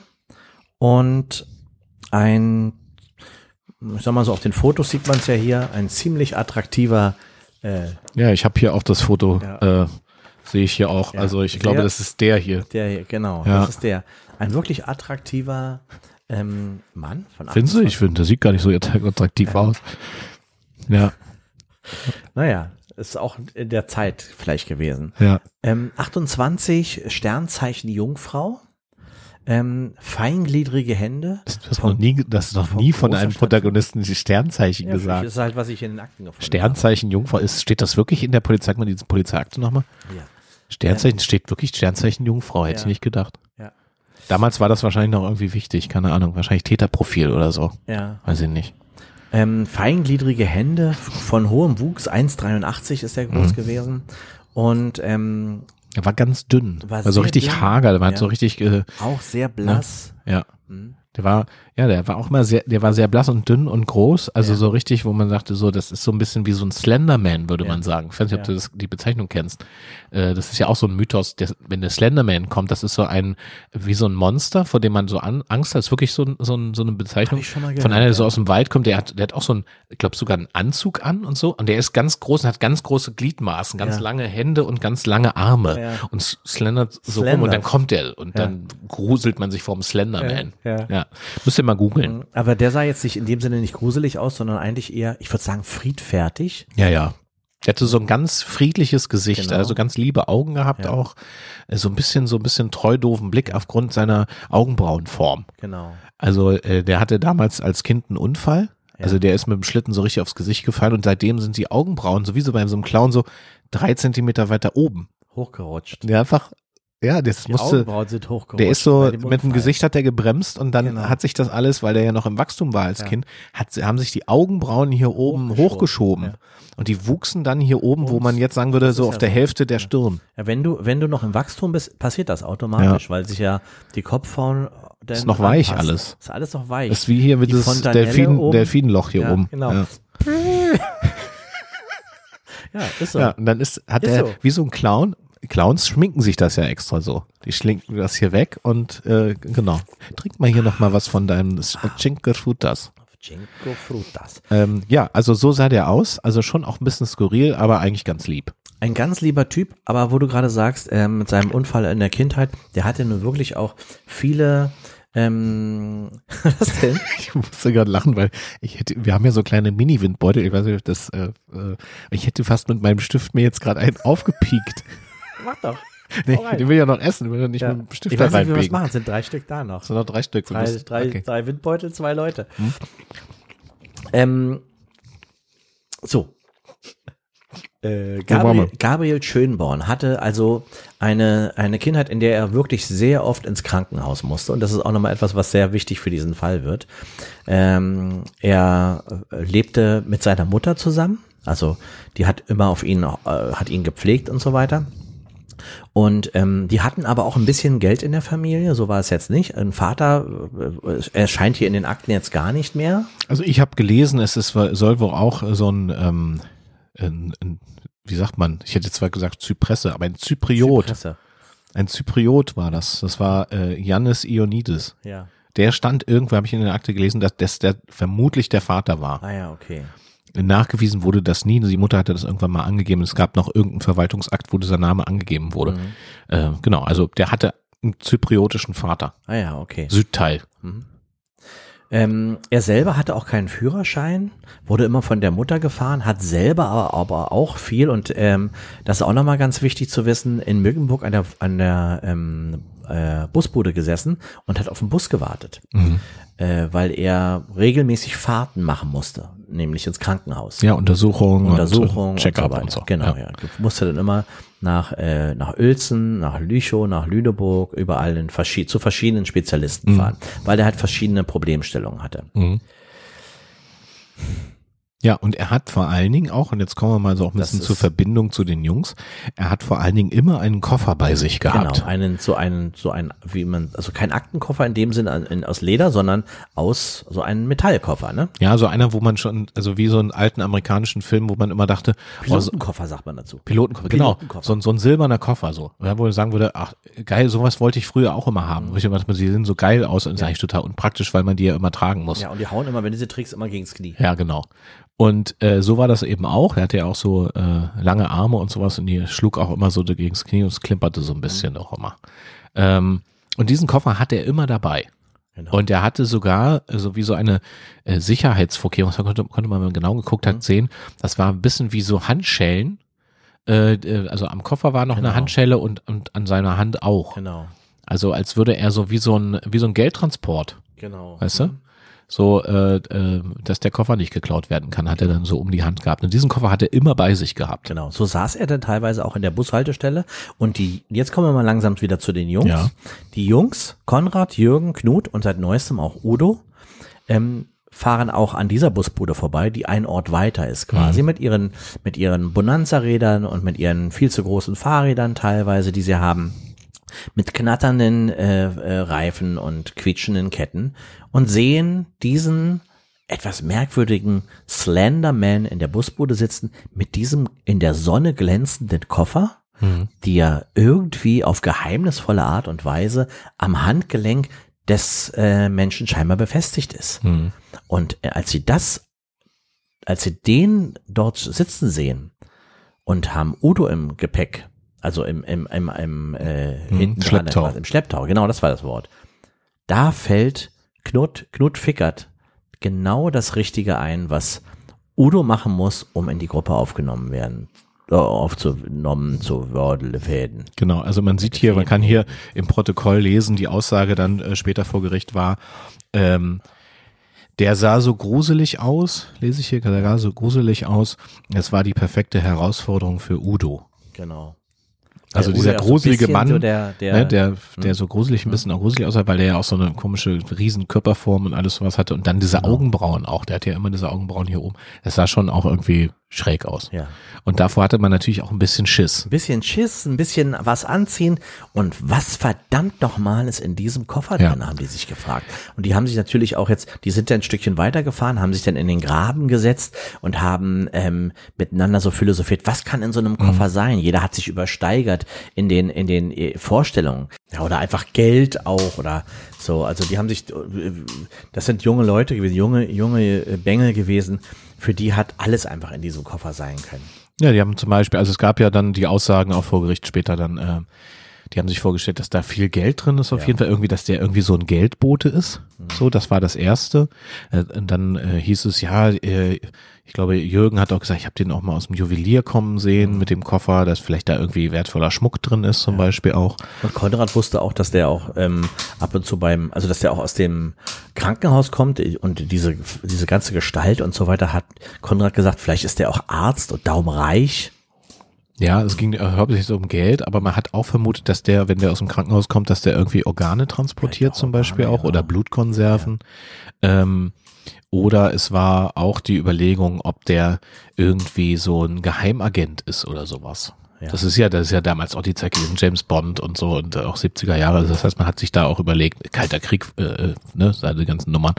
und ein, ich sag mal so, auf den Fotos sieht man es ja hier, ein ziemlich attraktiver. Äh, ja, ich habe hier auch das Foto, ja. äh, sehe ich hier auch. Ja, also ich der, glaube, das ist der hier. Der hier, genau, ja. das ist der. Ein wirklich attraktiver ähm, Mann von Findest du? Ich finde, der sieht gar nicht so attraktiv aus. Ja. Naja, ist auch in der Zeit vielleicht gewesen. Ja. Ähm, 28 Sternzeichen Jungfrau. Ähm, feingliedrige Hände. Das hast noch nie, das ist noch nie von einem Protagonisten Sternzeichen ja, gesagt. Das ist halt, was ich in den Akten gefunden Sternzeichen habe. Jungfrau ist, steht das wirklich in der Polizei? Sag mal diese Polizeiakte nochmal. Ja. Sternzeichen, ähm, steht wirklich Sternzeichen Jungfrau, hätte ja. ich nicht gedacht. Ja. Damals war das wahrscheinlich noch irgendwie wichtig, keine Ahnung, wahrscheinlich Täterprofil oder so. Ja. Weiß ich nicht. Ähm, feingliedrige Hände von hohem Wuchs, 1,83 ist er groß mhm. gewesen. Und ähm, er war ganz dünn. War, war so richtig dünn. hager, der war ja. so richtig. Äh, Auch sehr blass. Ne? Ja. Mhm. Der war, ja, der war auch immer sehr, der war sehr blass und dünn und groß, also ja. so richtig, wo man sagte, so, das ist so ein bisschen wie so ein Slenderman, würde ja. man sagen. Ich weiß nicht, ob du das, die Bezeichnung kennst. Äh, das ist ja auch so ein Mythos, der, wenn der Slenderman kommt, das ist so ein, wie so ein Monster, vor dem man so an, Angst hat, das ist wirklich so, so, so eine Bezeichnung gehört, von einer, der so aus dem Wald kommt, der hat, der hat auch so ein, ich glaube sogar einen Anzug an und so, und der ist ganz groß und hat ganz große Gliedmaßen, ganz lange Hände und ganz lange Arme und slendert so Slender. rum und dann kommt der und dann gruselt man sich vorm Slenderman. Ja. ja. Müsst ihr mal googeln. Mhm. Aber der sah jetzt nicht in dem Sinne nicht gruselig aus, sondern eigentlich eher, ich würde sagen, friedfertig. Ja, ja. Der hatte so ein ganz friedliches Gesicht, genau. also ganz liebe Augen gehabt ja. auch. So ein bisschen, so ein bisschen treu doofen Blick aufgrund seiner Augenbrauenform. Genau. Also äh, der hatte damals als Kind einen Unfall. Ja. Also der ist mit dem Schlitten so richtig aufs Gesicht gefallen und seitdem sind die Augenbrauen, sowieso bei so einem Clown, so drei Zentimeter weiter oben. Hochgerutscht. Der einfach ja, das die musste. Sind der ist so mit dem Gesicht hat er gebremst und dann genau. hat sich das alles, weil der ja noch im Wachstum war als ja. Kind, hat, haben sich die Augenbrauen hier oben hochgeschoben. hochgeschoben. Ja. Und die wuchsen dann hier oben, wo man jetzt sagen würde, so auf ja der. Hälfte der Stirn. Ja, wenn du, wenn du noch im Wachstum bist, passiert das automatisch, weil sich ja die Kopfhauen ist noch weich alles. Ist alles noch weich. ist wie hier mit das Delfin, Delfinloch hier oben. Genau. Ja. (laughs) ja, ist so. Ja, und dann ist, hat ist er so. wie so ein Clown Clowns schminken sich das ja extra so. Die schlinken das hier weg und äh, genau. Trink mal hier nochmal was von deinem Cinque Frutas. Cinque Frutas. Ähm, ja, also so sah der aus. Also schon auch ein bisschen skurril, aber eigentlich ganz lieb. Ein ganz lieber Typ, aber wo du gerade sagst, äh, mit seinem Unfall in der Kindheit, der hatte nun wirklich auch viele Ähm, (laughs) was denn? (laughs) Ich musste gerade lachen, weil ich hätte, wir haben ja so kleine Mini-Windbeutel, ich weiß nicht, das, äh, äh, ich hätte fast mit meinem Stift mir jetzt gerade einen aufgepiekt. Mach doch. (laughs) Nee, den will ja noch essen, will ja nicht Ja. mit dem Stift Ich da weiß nicht, wie wir das reinbiegen. machen. Es sind drei Stück da noch. Es sind noch drei Stück. Drei, müssen- drei, okay. drei Windbeutel, zwei Leute. Hm. Ähm, so. Äh, Gabriel. Gabriel Schönborn hatte also eine, eine Kindheit, in der er wirklich sehr oft ins Krankenhaus musste. Und das ist auch nochmal etwas, was sehr wichtig für diesen Fall wird. Ähm, er äh, lebte mit seiner Mutter zusammen. Also die hat immer auf ihn, äh, hat ihn gepflegt und so weiter. Und ähm, die hatten aber auch ein bisschen Geld in der Familie, so war es jetzt nicht. Ein Vater äh, erscheint hier in den Akten jetzt gar nicht mehr. Also ich habe gelesen, es ist, soll wohl auch so ein, ähm, ein, ein wie sagt man, ich hätte zwar gesagt Zypresse, aber ein Zypriot. Zypresse. Ein Zypriot war das. Das war äh, Yannis Ioannidis. Ja. Der stand irgendwo, habe ich in der Akte gelesen, dass das der vermutlich der Vater war. Ah ja, okay. Nachgewiesen wurde das nie. Die Mutter hatte das irgendwann mal angegeben. Es gab noch irgendeinen Verwaltungsakt, wo dieser Name angegeben wurde. Äh, genau, also der hatte einen zypriotischen Vater. Ah ja, okay. Südteil. Ähm, er selber hatte auch keinen Führerschein, wurde immer von der Mutter gefahren, hat selber aber, aber auch viel und ähm, das ist auch nochmal ganz wichtig zu wissen, in Mögenburg an der, an der ähm, äh, Busbude gesessen und hat auf den Bus gewartet, äh, weil er regelmäßig Fahrten machen musste, nämlich ins Krankenhaus. Ja, Untersuchung, Untersuchung und Check-up und so und so. Genau, ja. Du musste dann immer nach, äh, nach Uelzen, nach Lüchow, nach Lüneburg, überall in verschied zu verschiedenen Mhm. Spezialisten fahren, weil er halt verschiedene Problemstellungen hatte. Ja, und er hat vor allen Dingen auch, und jetzt kommen wir mal so auch ein Das bisschen zur Verbindung zu den Jungs, er hat vor allen Dingen immer einen Koffer bei sich gehabt. Genau, einen, so einen, so ein, wie man, also kein Aktenkoffer in dem Sinne in, aus Leder, sondern aus so einem Metallkoffer, ne? Ja, so einer, wo man schon, also wie so einen alten amerikanischen Film, wo man immer dachte, oh, so, Pilotenkoffer sagt man dazu. Pilotenkoffer, genau, Pilotenkoffer. so, ein- so ein silberner Koffer so. Ja, wo ich sagen würde, ach geil, sowas wollte ich früher auch immer haben. Wo ich immer sie sehen so geil aus und ist eigentlich total unpraktisch, weil man die ja immer tragen muss. Ja, und die hauen immer, wenn diese Tricks immer gegens Knie. Ja, genau. Und äh, so war das eben auch. Er hatte ja auch so äh, lange Arme und sowas und die schlug auch immer so gegen das Knie und es klimperte so ein bisschen auch immer. Ähm, und diesen Koffer hatte er immer dabei. Genau. Und er hatte sogar äh, so wie so eine äh, Sicherheitsvorkehrung, das konnte, konnte man, wenn man genau geguckt hat, sehen, das war ein bisschen wie so Handschellen. Äh, äh, also am Koffer war noch Genau. eine Handschelle und, und an seiner Hand auch. Genau, Also als würde er so wie so ein, wie so ein Geldtransport genau. weißt du? So, äh, äh, dass der Koffer nicht geklaut werden kann, hat er dann so um die Hand gehabt. Und diesen Koffer hat er immer bei sich gehabt. Genau, so saß er dann teilweise auch in der Bushaltestelle. Und die, jetzt kommen wir mal langsam wieder zu den Jungs. Ja. Die Jungs, Konrad, Jürgen, Knut und seit neuestem auch Udo, ähm, fahren auch an dieser Busbude vorbei, die ein Ort weiter ist quasi, mit ihren, mit ihren Bonanza-Rädern und mit ihren viel zu großen Fahrrädern teilweise, die sie haben mit knatternden äh, äh, Reifen und quietschenden Ketten und sehen diesen etwas merkwürdigen Slenderman in der Busbude sitzen mit diesem in der Sonne glänzenden Koffer, die ja irgendwie auf geheimnisvolle Art und Weise am Handgelenk des äh, Menschen scheinbar befestigt ist. Und äh, als sie das, als sie den dort sitzen sehen und haben Udo im Gepäck, also im, im, im, im äh, hinten dran, Schlepptau. quasi, im Schlepptau, genau, das war das Wort. Da fällt Knut, Knut Fickert genau das Richtige ein, was Udo machen muss, um in die Gruppe aufgenommen werden, äh, aufgenommen zu werden. Genau, also man sieht hier, man kann hier im Protokoll lesen, die Aussage dann äh, später vor Gericht war, ähm, der sah so gruselig aus, lese ich hier, der sah so gruselig aus, es war die perfekte Herausforderung für Udo. Genau. Also Der dieser so gruselige bisschen Mann, so der, der, ne, der, der so gruselig, ein bisschen auch gruselig aussah, weil der ja auch so eine komische riesen Körperform und alles sowas hatte und dann diese Genau. Augenbrauen auch, der hat ja immer diese Augenbrauen hier oben. Das sah schon auch irgendwie schräg aus. ja. Und davor hatte man natürlich auch ein bisschen Schiss. Ein bisschen Schiss, ein bisschen was anziehen und was verdammt nochmal ist in diesem Koffer Ja. drin, haben die sich gefragt. Und die haben sich natürlich auch jetzt, die sind ja ein Stückchen weitergefahren, haben sich dann in den Graben gesetzt und haben ähm, miteinander so philosophiert, was kann in so einem Koffer sein? Jeder hat sich übersteigert in den, in den äh, Vorstellungen. Ja, oder einfach Geld auch oder so. Also die haben sich, äh, das sind junge Leute gewesen, junge, junge äh, Bengel gewesen, für die hat alles einfach in diesem Koffer sein können. Ja, die haben zum Beispiel, also es gab ja dann die Aussagen auch vor Gericht später dann, äh, die haben sich vorgestellt, dass da viel Geld drin ist auf Ja. jeden Fall. Irgendwie, dass der irgendwie so ein Geldbote ist. So, das war das Erste. Äh, und dann äh, hieß es, ja, äh, ich glaube, Jürgen hat auch gesagt, ich habe den auch mal aus dem Juwelier kommen sehen mit dem Koffer, dass vielleicht da irgendwie wertvoller Schmuck drin ist zum Beispiel auch. Und Konrad wusste auch, dass der auch ähm, ab und zu beim, also dass der auch aus dem Krankenhaus kommt und diese, diese ganze Gestalt und so weiter hat Konrad gesagt, vielleicht ist der auch Arzt und darum reich. Ja, es ging äh, hauptsächlich so um Geld, aber man hat auch vermutet, dass der, wenn der aus dem Krankenhaus kommt, dass der irgendwie Organe transportiert auch zum Beispiel Organe, auch oder ja. Blutkonserven. Ähm, oder es war auch die Überlegung, ob der irgendwie so ein Geheimagent ist oder sowas. Ja. Das ist ja, das ist ja damals auch die Zeit gewesen, James Bond und so und äh, auch 70er Jahre. Das heißt, man hat sich da auch überlegt, kalter Krieg, äh, äh, ne, seine ganzen Nummern,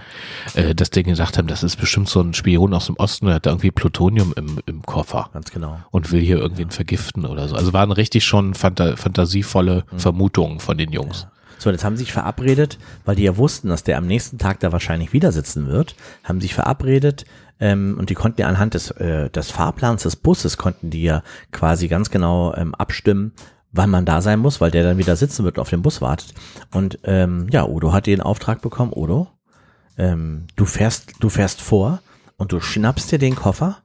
äh, dass die gesagt haben, das ist bestimmt so ein Spion aus dem Osten, der hat da irgendwie Plutonium im, im Koffer Ganz genau. und will hier irgendwen vergiften oder so. Also waren richtig schon fanta fantasievolle Vermutungen von den Jungs. So, jetzt haben sie sich verabredet, weil die ja wussten, dass der am nächsten Tag da wahrscheinlich wieder sitzen wird, haben sich verabredet ähm, und die konnten ja anhand des, äh, des Fahrplans des Busses, konnten die ja quasi ganz genau ähm, abstimmen, wann man da sein muss, weil der dann wieder sitzen wird und auf den Bus wartet. Und ähm, ja, Udo hat den Auftrag bekommen, Udo, ähm, du fährst, du fährst vor und du schnappst dir den Koffer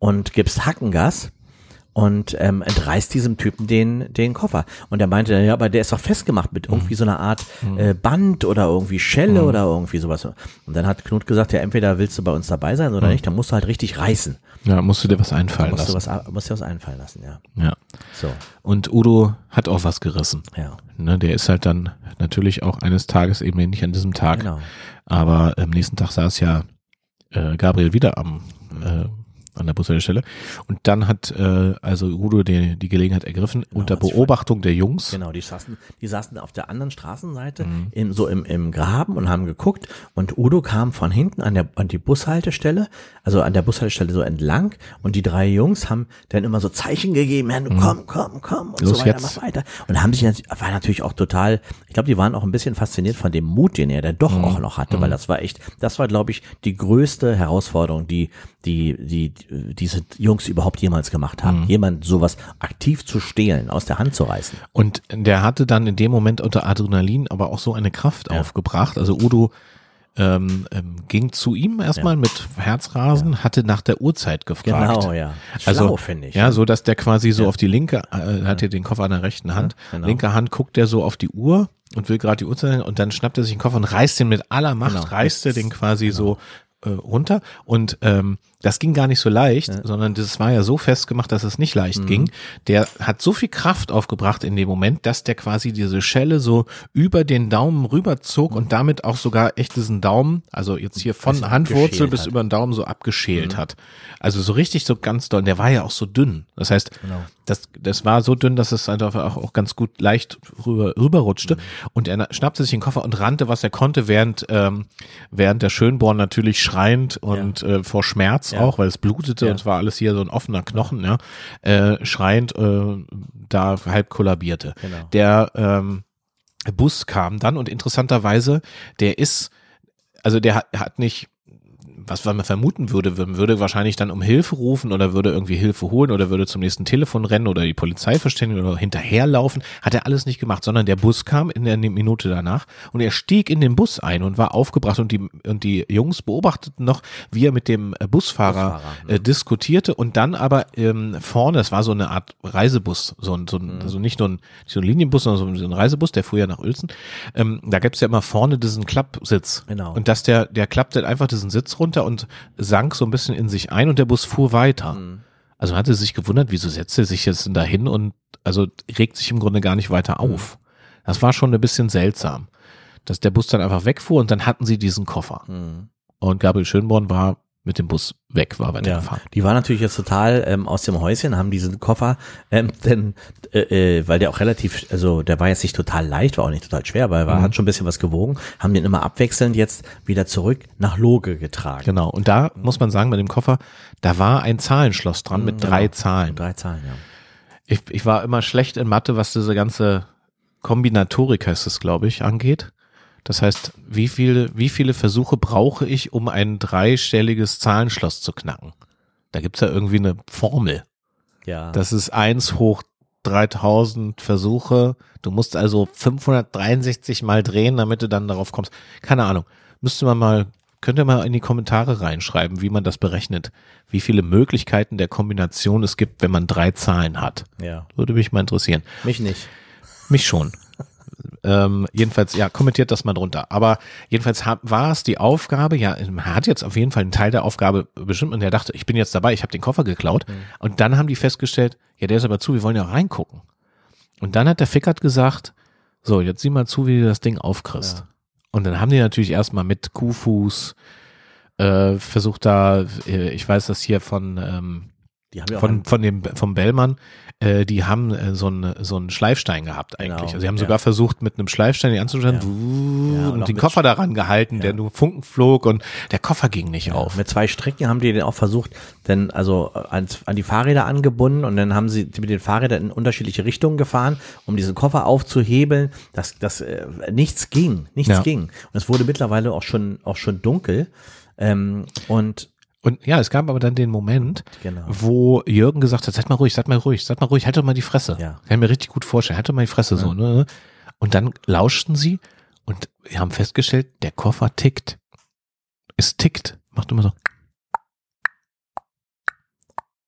und gibst Hackengas und ähm, entreißt diesem Typen den, den Koffer. Und er meinte, ja, aber der ist doch festgemacht mit irgendwie so einer Art äh, Band oder irgendwie Schelle oder irgendwie sowas. Und dann hat Knut gesagt, ja, entweder willst du bei uns dabei sein oder nicht, dann musst du halt richtig reißen. Ja, musst du dir was einfallen Musst du lassen. was, musst dir was einfallen lassen, ja. Ja. So, Und Udo hat auch was gerissen. ja. Ne, der ist halt dann natürlich auch eines Tages eben nicht an diesem Tag. Genau. Aber am nächsten Tag saß ja äh, Gabriel wieder am äh, an der Bushaltestelle. Und dann hat äh, also Udo die, die Gelegenheit ergriffen, unter hat sich Beobachtung der Jungs. Genau, die saßen, die saßen auf der anderen Straßenseite, Mhm. im, so im, im Graben und haben geguckt. Und Udo kam von hinten an der an die Bushaltestelle, also an der Bushaltestelle so entlang. Und die drei Jungs haben dann immer so Zeichen gegeben, ja, du komm, komm, komm und Mhm. Los so weiter, jetzt. mach weiter. Und haben sich war natürlich auch total, ich glaube, die waren auch ein bisschen fasziniert von dem Mut, den er dann doch Mhm. auch noch hatte, weil das war echt, das war, glaube ich, die größte Herausforderung, die die die diese Jungs überhaupt jemals gemacht Mhm. haben, jemand sowas aktiv zu stehlen, aus der Hand zu reißen. Und der hatte dann in dem Moment unter Adrenalin aber auch so eine Kraft aufgebracht. Also Udo ähm, ähm, ging zu ihm erstmal mit Herzrasen, hatte nach der Uhrzeit gefragt. Genau, ja. Also, Schlau, finde ich. Ja, so dass der quasi so auf die linke, äh, hat er den Koffer an der rechten Hand, genau. linke Hand guckt er so auf die Uhr und will gerade die Uhrzeit und dann schnappt er sich den Koffer und reißt den mit aller Macht, Genau. reißt er den quasi so äh, runter und ähm, das ging gar nicht so leicht, sondern das war ja so festgemacht, dass es nicht leicht ging. Der hat so viel Kraft aufgebracht in dem Moment, dass der quasi diese Schelle so über den Daumen rüberzog und damit auch sogar echt diesen Daumen, also jetzt hier von Bisschen Handwurzel bis hat. über den Daumen so abgeschält hat. Also so richtig so ganz doll. Und der war ja auch so dünn. Das heißt, das, das war so dünn, dass es einfach auch, auch ganz gut leicht rüber, rüberrutschte. Und er na- schnappte sich den Koffer und rannte, was er konnte, während, ähm, während der Schönborn natürlich schreiend und äh, vor Schmerz Ja. auch, weil es blutete Ja. und es war alles hier so ein offener Knochen, ja, äh, schreiend äh, da halb kollabierte. Genau. Der ähm, Bus kam dann und interessanterweise, der ist, also der hat, hat nicht, was man vermuten würde, man würde wahrscheinlich dann um Hilfe rufen oder würde irgendwie Hilfe holen oder würde zum nächsten Telefon rennen oder die Polizei verständigen oder hinterherlaufen. Hat er alles nicht gemacht, sondern der Bus kam in der Minute danach und er stieg in den Bus ein und war aufgebracht und die, und die Jungs beobachteten noch, wie er mit dem äh, Busfahrer, Busfahrer, äh, diskutierte und dann aber ähm, vorne, es war so eine Art Reisebus, so ein, so ein also nicht nur ein, so ein Linienbus, sondern so ein- Reisebus, der fuhr ja nach Uelzen. Ähm, da gibt's ja immer vorne diesen Klappsitz. Genau. Und dass der, der klappte einfach diesen Sitz runter und sank so ein bisschen in sich ein und der Bus fuhr weiter. Also man hatte sich gewundert, wieso setzt er sich jetzt denn da hin und also regt sich im Grunde gar nicht weiter auf. Das war schon ein bisschen seltsam, dass der Bus dann einfach wegfuhr und dann hatten sie diesen Koffer. Und Gabriel Schönborn war mit dem Bus weg, war Ja, weitergefahren. die war natürlich jetzt total ähm, aus dem Häuschen, haben diesen Koffer, ähm, (laughs) denn, äh, äh, weil der auch relativ, also der war jetzt nicht total leicht, war auch nicht total schwer, weil er Mhm. hat schon ein bisschen was gewogen, haben den immer abwechselnd jetzt wieder zurück nach Loge getragen. Genau. Und da muss man sagen, bei dem Koffer, da war ein Zahlenschloss dran mit drei Zahlen. Drei Zahlen, ja. Ich, ich war immer schlecht in Mathe, was diese ganze Kombinatorik heißt es, glaube ich, angeht. Das heißt, wie viele, wie viele Versuche brauche ich, um ein dreistelliges Zahlenschloss zu knacken? Da gibt's ja irgendwie eine Formel. Ja. Das ist eins hoch 3000 Versuche. Du musst also 563 mal drehen, damit du dann darauf kommst. Keine Ahnung. Müsste man mal, könnt ihr mal in die Kommentare reinschreiben, wie man das berechnet. Wie viele Möglichkeiten der Kombination es gibt, wenn man drei Zahlen hat. Ja. Würde mich mal interessieren. Mich nicht. Mich schon. Ähm, jedenfalls, ja, kommentiert das mal drunter. Aber jedenfalls hab, war es die Aufgabe, ja, er hat jetzt auf jeden Fall einen Teil der Aufgabe bestimmt und er dachte, ich bin jetzt dabei, ich habe den Koffer geklaut. Mhm. Und dann haben die festgestellt, ja, der ist aber zu, wir wollen ja auch reingucken. Und dann hat der Fickert gesagt, so, jetzt sieh mal zu, wie du das Ding aufkriegst. Ja. Und dann haben die natürlich erstmal mit Kuhfuß äh, versucht da, äh, ich weiß das hier von, ähm, ja auch von, von dem, vom Bellmann, äh, die haben äh, so einen so einen Schleifstein gehabt eigentlich. Genau, also sie haben ja. sogar versucht, mit einem Schleifstein die anzustellen Ja. Ja, und und den Koffer daran gehalten, der Ja. nur Funken flog und der Koffer ging nicht auf. Mit zwei Stricken haben die den auch versucht, denn also an, an die Fahrräder angebunden und dann haben sie mit den Fahrrädern in unterschiedliche Richtungen gefahren, um diesen Koffer aufzuhebeln. Das, das äh, nichts ging, nichts Ja. ging. Und es wurde mittlerweile auch schon auch schon dunkel. Ähm, und Und ja, es gab aber dann den Moment, Genau. wo Jürgen gesagt hat, seid mal ruhig, seid mal ruhig, seid mal ruhig, halt doch mal die Fresse. Ja. Kann ich mir richtig gut vorstellen, halt doch mal die Fresse so. Ne? Und dann lauschten sie und haben festgestellt, der Koffer tickt. Es tickt. Macht immer so.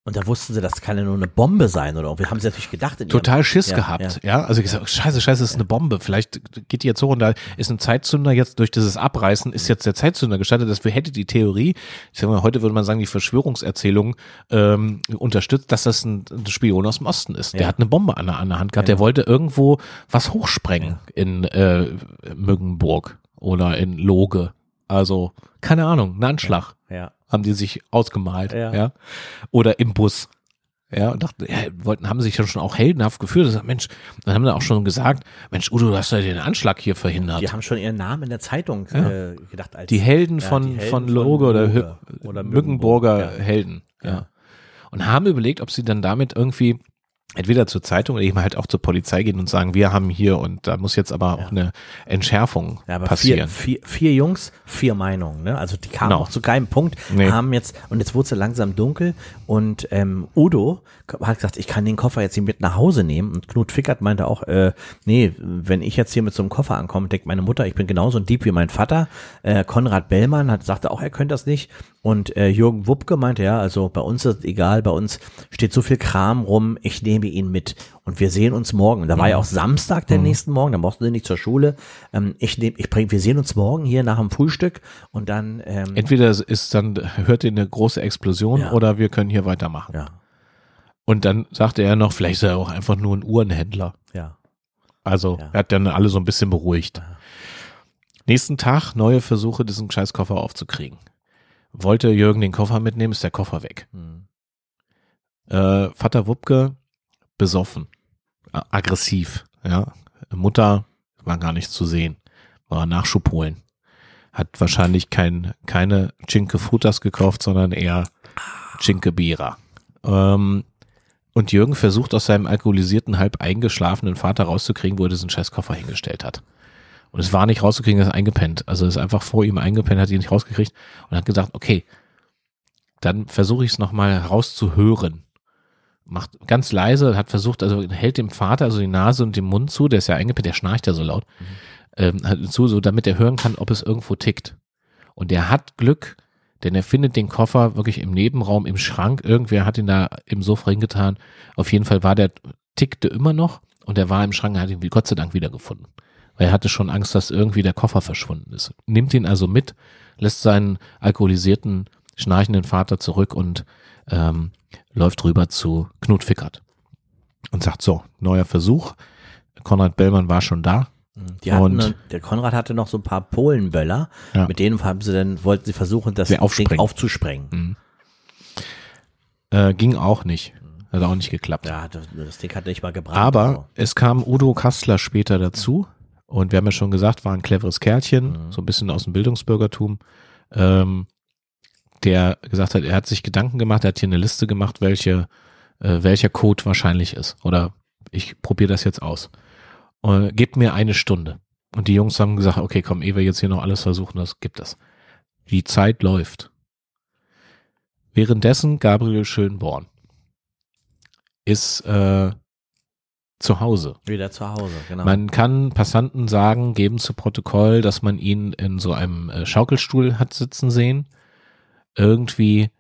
Und da wussten sie, das kann ja nur eine Bombe sein oder wir haben sie natürlich gedacht. Ihrem- total Schiss Ja, gehabt. Ja, also gesagt, scheiße, scheiße, das ist eine Bombe. Vielleicht geht die jetzt so und da ist ein Zeitzünder jetzt durch dieses Abreißen ist jetzt der Zeitzünder gestartet. Das hätte die Theorie, ich sag mal, heute würde man sagen, die Verschwörungserzählung ähm, unterstützt, dass das ein, ein Spion aus dem Osten ist. Der Ja. hat eine Bombe an der, an der Hand gehabt. Genau. Der wollte irgendwo was hochsprengen in äh, Müggenburg oder in Loge. Also, keine Ahnung, ein Anschlag Ja. Haben die sich ausgemalt, ja. Ja. Oder im Bus. Ja, und dachten, ja, wollten, haben sich ja schon auch heldenhaft gefühlt. Das, Mensch, dann haben sie auch schon gesagt, Mensch, Udo, du hast ja den Anschlag hier verhindert. Die haben schon ihren Namen in der Zeitung Ja. äh, gedacht. Als, die Helden Ja, von, die Helden von Loge oder, Loge oder Mückenburger. Helden. Ja. Und haben überlegt, ob sie dann damit irgendwie entweder zur Zeitung oder eben halt auch zur Polizei gehen und sagen, wir haben hier und da muss jetzt aber auch eine Entschärfung Ja, aber passieren. vier, vier, vier Jungs, vier Meinungen. Ne? Also die kamen Genau. auch zu keinem Punkt, Nee. haben jetzt, und jetzt wurde es ja langsam dunkel und ähm, Udo hat gesagt, ich kann den Koffer jetzt hier mit nach Hause nehmen und Knut Fickert meinte auch, äh, nee, wenn ich jetzt hier mit so einem Koffer ankomme, denkt meine Mutter, ich bin genauso ein Dieb wie mein Vater. Äh, Konrad Bellmann hat, sagte auch, er könnte das nicht und äh, Jürgen Wuppke meinte, ja, also bei uns ist es egal, bei uns steht so viel Kram rum, ich nehme ihn mit und wir sehen uns morgen. Da war ja auch Samstag der nächsten Morgen, da brauchten sie nicht zur Schule. Ähm, ich nehme, ich bringe, wir sehen uns morgen hier nach dem Frühstück und dann, ähm, Entweder ist dann, hört ihr eine große Explosion Ja. oder wir können hier weitermachen. ja, Und dann sagte er noch, vielleicht ist er auch einfach nur ein Uhrenhändler. ja, Also Ja. er hat dann alle so ein bisschen beruhigt. Ja. Nächsten Tag neue Versuche, diesen Scheißkoffer aufzukriegen. Wollte Jürgen den Koffer mitnehmen, ist der Koffer weg. hm, Äh, Vater Wupke besoffen, aggressiv. Ja, Mutter war gar nicht zu sehen, war Nachschub holen. Hat wahrscheinlich kein, keine Cinque Frutas gekauft, sondern eher Cinque Bira. Ähm, und Jürgen versucht aus seinem alkoholisierten, halb eingeschlafenen Vater rauszukriegen, wo er diesen scheiß Koffer hingestellt hat. Und es war nicht rauszukriegen, er ist eingepennt. Also er ist einfach vor ihm eingepennt, hat ihn nicht rausgekriegt und hat gesagt, okay, dann versuche ich es nochmal rauszuhören. Macht ganz leise, hat versucht, also hält dem Vater also die Nase und den Mund zu, der ist ja eingepennt, der schnarcht ja so laut, ähm, hat zu, so damit er hören kann, ob es irgendwo tickt. Und der hat Glück, denn er findet den Koffer wirklich im Nebenraum, im Schrank. Irgendwer hat ihn da im Sofa hingetan. Auf jeden Fall war der, tickte immer noch und er war im Schrank, er hat ihn wie Gott sei Dank wiedergefunden. Weil er hatte schon Angst, dass irgendwie der Koffer verschwunden ist. Nimmt ihn also mit, lässt seinen alkoholisierten, schnarchenden Vater zurück und ähm, läuft rüber zu Knut Fickert und sagt so, neuer Versuch. Konrad Bellmann war schon da. Die hatten, Und- der Konrad hatte noch so ein paar Polenböller, Ja. mit denen haben sie dann, wollten sie versuchen, das Ding aufzusprengen. Äh, ging auch nicht. Hat auch nicht geklappt. Ja, das, Ding hat nicht mal gebrannt. Aber Also. es kam Udo Kastler später dazu und wir haben ja schon gesagt, war ein cleveres Kerlchen, Mhm. so ein bisschen aus dem Bildungsbürgertum, ähm, der gesagt hat, er hat sich Gedanken gemacht, er hat hier eine Liste gemacht, welche, äh, welcher Code wahrscheinlich ist. Oder ich probiere das jetzt aus. Äh, gebt mir eine Stunde. Und die Jungs haben gesagt, okay, komm, ehe wir jetzt hier noch alles versuchen, das gibt es. Die Zeit läuft. Währenddessen Gabriel Schönborn ist äh, zu Hause. Wieder zu Hause, genau. Man kann Passanten sagen, geben zu Protokoll, dass man ihn in so einem äh, Schaukelstuhl hat sitzen sehen. Irgendwie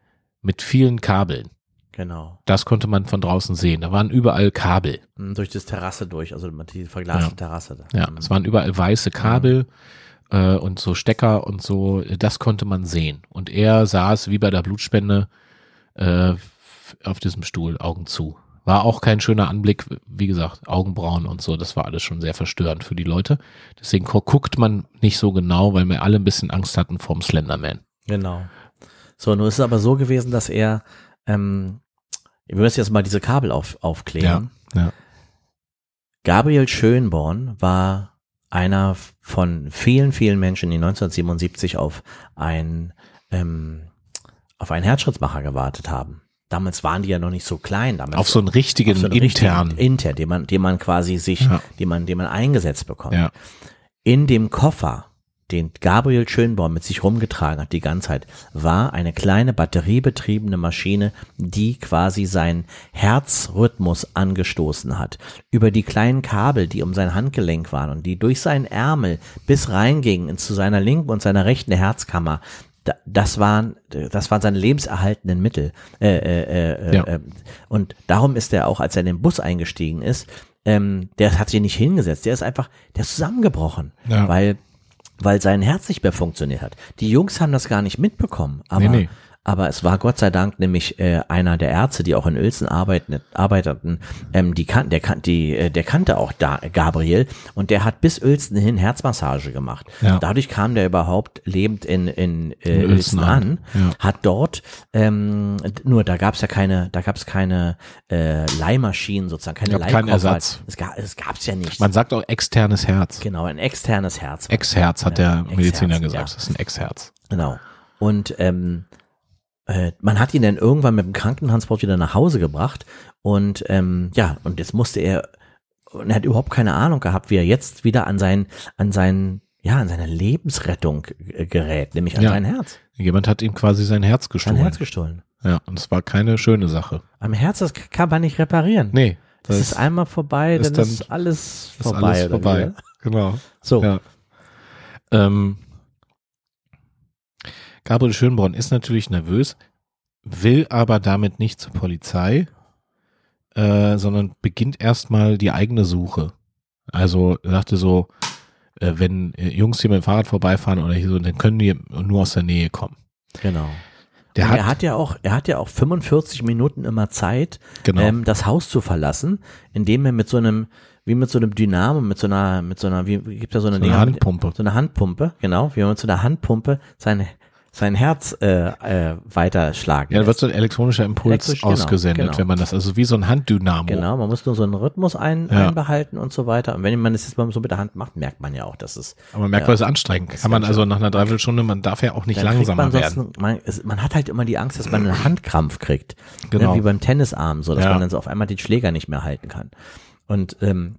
mit vielen Kabeln. genau. Das konnte man von draußen sehen. Da waren überall Kabel. Mhm, Durch das Terrasse durch, also die verglaste Ja. Terrasse. Da. Ja, Mhm. es waren überall weiße Kabel äh, und so Stecker und so. Das konnte man sehen. Und er saß wie bei der Blutspende äh, auf diesem Stuhl, Augen zu. War auch kein schöner Anblick, wie gesagt, Augenbrauen und so. Das war alles schon sehr verstörend für die Leute. Deswegen gu- guckt man nicht so genau, weil wir alle ein bisschen Angst hatten vorm Slenderman. Genau. So, nun ist es aber so gewesen, dass er, ähm, wir müssen jetzt mal diese Kabel auf, aufklären. Ja. Gabriel Schönborn war einer von vielen, vielen Menschen, die 1977 auf ein, ähm, auf einen Herzschrittmacher gewartet haben. Damals waren die ja noch nicht so klein. Damals Auf so einen richtigen so einen internen. richtigen intern, den man, den man quasi sich, Ja. den man, den man eingesetzt bekommt. Ja. In dem Koffer, den Gabriel Schönborn mit sich rumgetragen hat die ganze Zeit, war eine kleine batteriebetriebene Maschine, die quasi seinen Herzrhythmus angestoßen hat. Über die kleinen Kabel, die um sein Handgelenk waren und die durch seinen Ärmel bis reingingen zu seiner linken und seiner rechten Herzkammer. Da- Das waren, das waren seine lebenserhaltenden Mittel. Äh, äh, äh, Ja. äh, und darum ist er auch, als er in den Bus eingestiegen ist, ähm, der hat sich nicht hingesetzt. Der ist einfach, der ist zusammengebrochen, Ja. weil, weil sein Herz nicht mehr funktioniert hat. Die Jungs haben das gar nicht mitbekommen, aber, Nee, nee. Aber es war Gott sei Dank nämlich äh, einer der Ärzte, die auch in Uelzen arbeiten, arbeiteten, ähm, die kan der, kan die, äh, der kannte auch da Gabriel und der hat bis Uelzen hin Herzmassage gemacht. Ja. Dadurch kam der überhaupt lebend in, in, äh, In Uelzen an. Ja. hat dort, ähm, nur da gab's ja keine, da gab's keine äh, Leihmaschinen sozusagen, keine Gab keinen Leihkoffer. Ersatz. Es, gab, es gab's ja nicht. Man sagt auch externes Herz. genau, ein externes Herz. Ex-Herz hat der Mediziner gesagt. ja. Das ist ein Ex-Herz. Genau. Und ähm, äh, man hat ihn dann irgendwann mit dem Krankentransport wieder nach Hause gebracht und ähm, ja, und jetzt musste er, und er hat überhaupt keine Ahnung gehabt, wie er jetzt wieder an sein, an sein, ja, an seine Lebensrettung äh, gerät, nämlich an Ja. sein Herz. Jemand hat ihm quasi sein Herz Sein gestohlen. Herz gestohlen. Ja, und es war keine schöne Sache. Am Herz, das kann man nicht reparieren. Nee, das, ist einmal vorbei, ist dann, dann- ist alles ist vorbei. alles oder vorbei. wie? Genau. So, Ja. Ähm, Gabriel Schönborn ist natürlich nervös, will aber damit nicht zur Polizei, äh, sondern beginnt erstmal die eigene Suche. Also er sagte so, äh, wenn äh, Jungs hier mit dem Fahrrad vorbeifahren oder hier so, dann können die nur aus der Nähe kommen. genau. Der hat, er hat ja auch, er hat ja auch 45 Minuten immer Zeit, genau, ähm, das Haus zu verlassen, indem er mit so einem, wie mit so einem Dynamo, mit so einer, mit so einer, wie gibt da so eine, so eine Handpumpe. so eine Handpumpe, genau, wie man mit so einer Handpumpe sein sein Herz äh, äh, weiterschlagen Ja, da wird so ein elektronischer Impuls Elektrisch, genau, ausgesendet, genau. wenn man das, also wie so ein Handdynamo. Genau, man muss nur so einen Rhythmus ein, Ja. einbehalten und so weiter. Und wenn man es jetzt mal so mit der Hand macht, merkt man ja auch, dass es Aber man merkt, weil es anstrengend. Das Kann man also nach einer Dreiviertelstunde, man darf ja auch nicht langsamer man, werden. sonst, man, es, man hat halt immer die Angst, dass man einen (clears throat) Handkrampf kriegt. Genau. Ne, wie beim Tennisarm, so dass Ja. man dann so auf einmal den Schläger nicht mehr halten kann. Und ähm,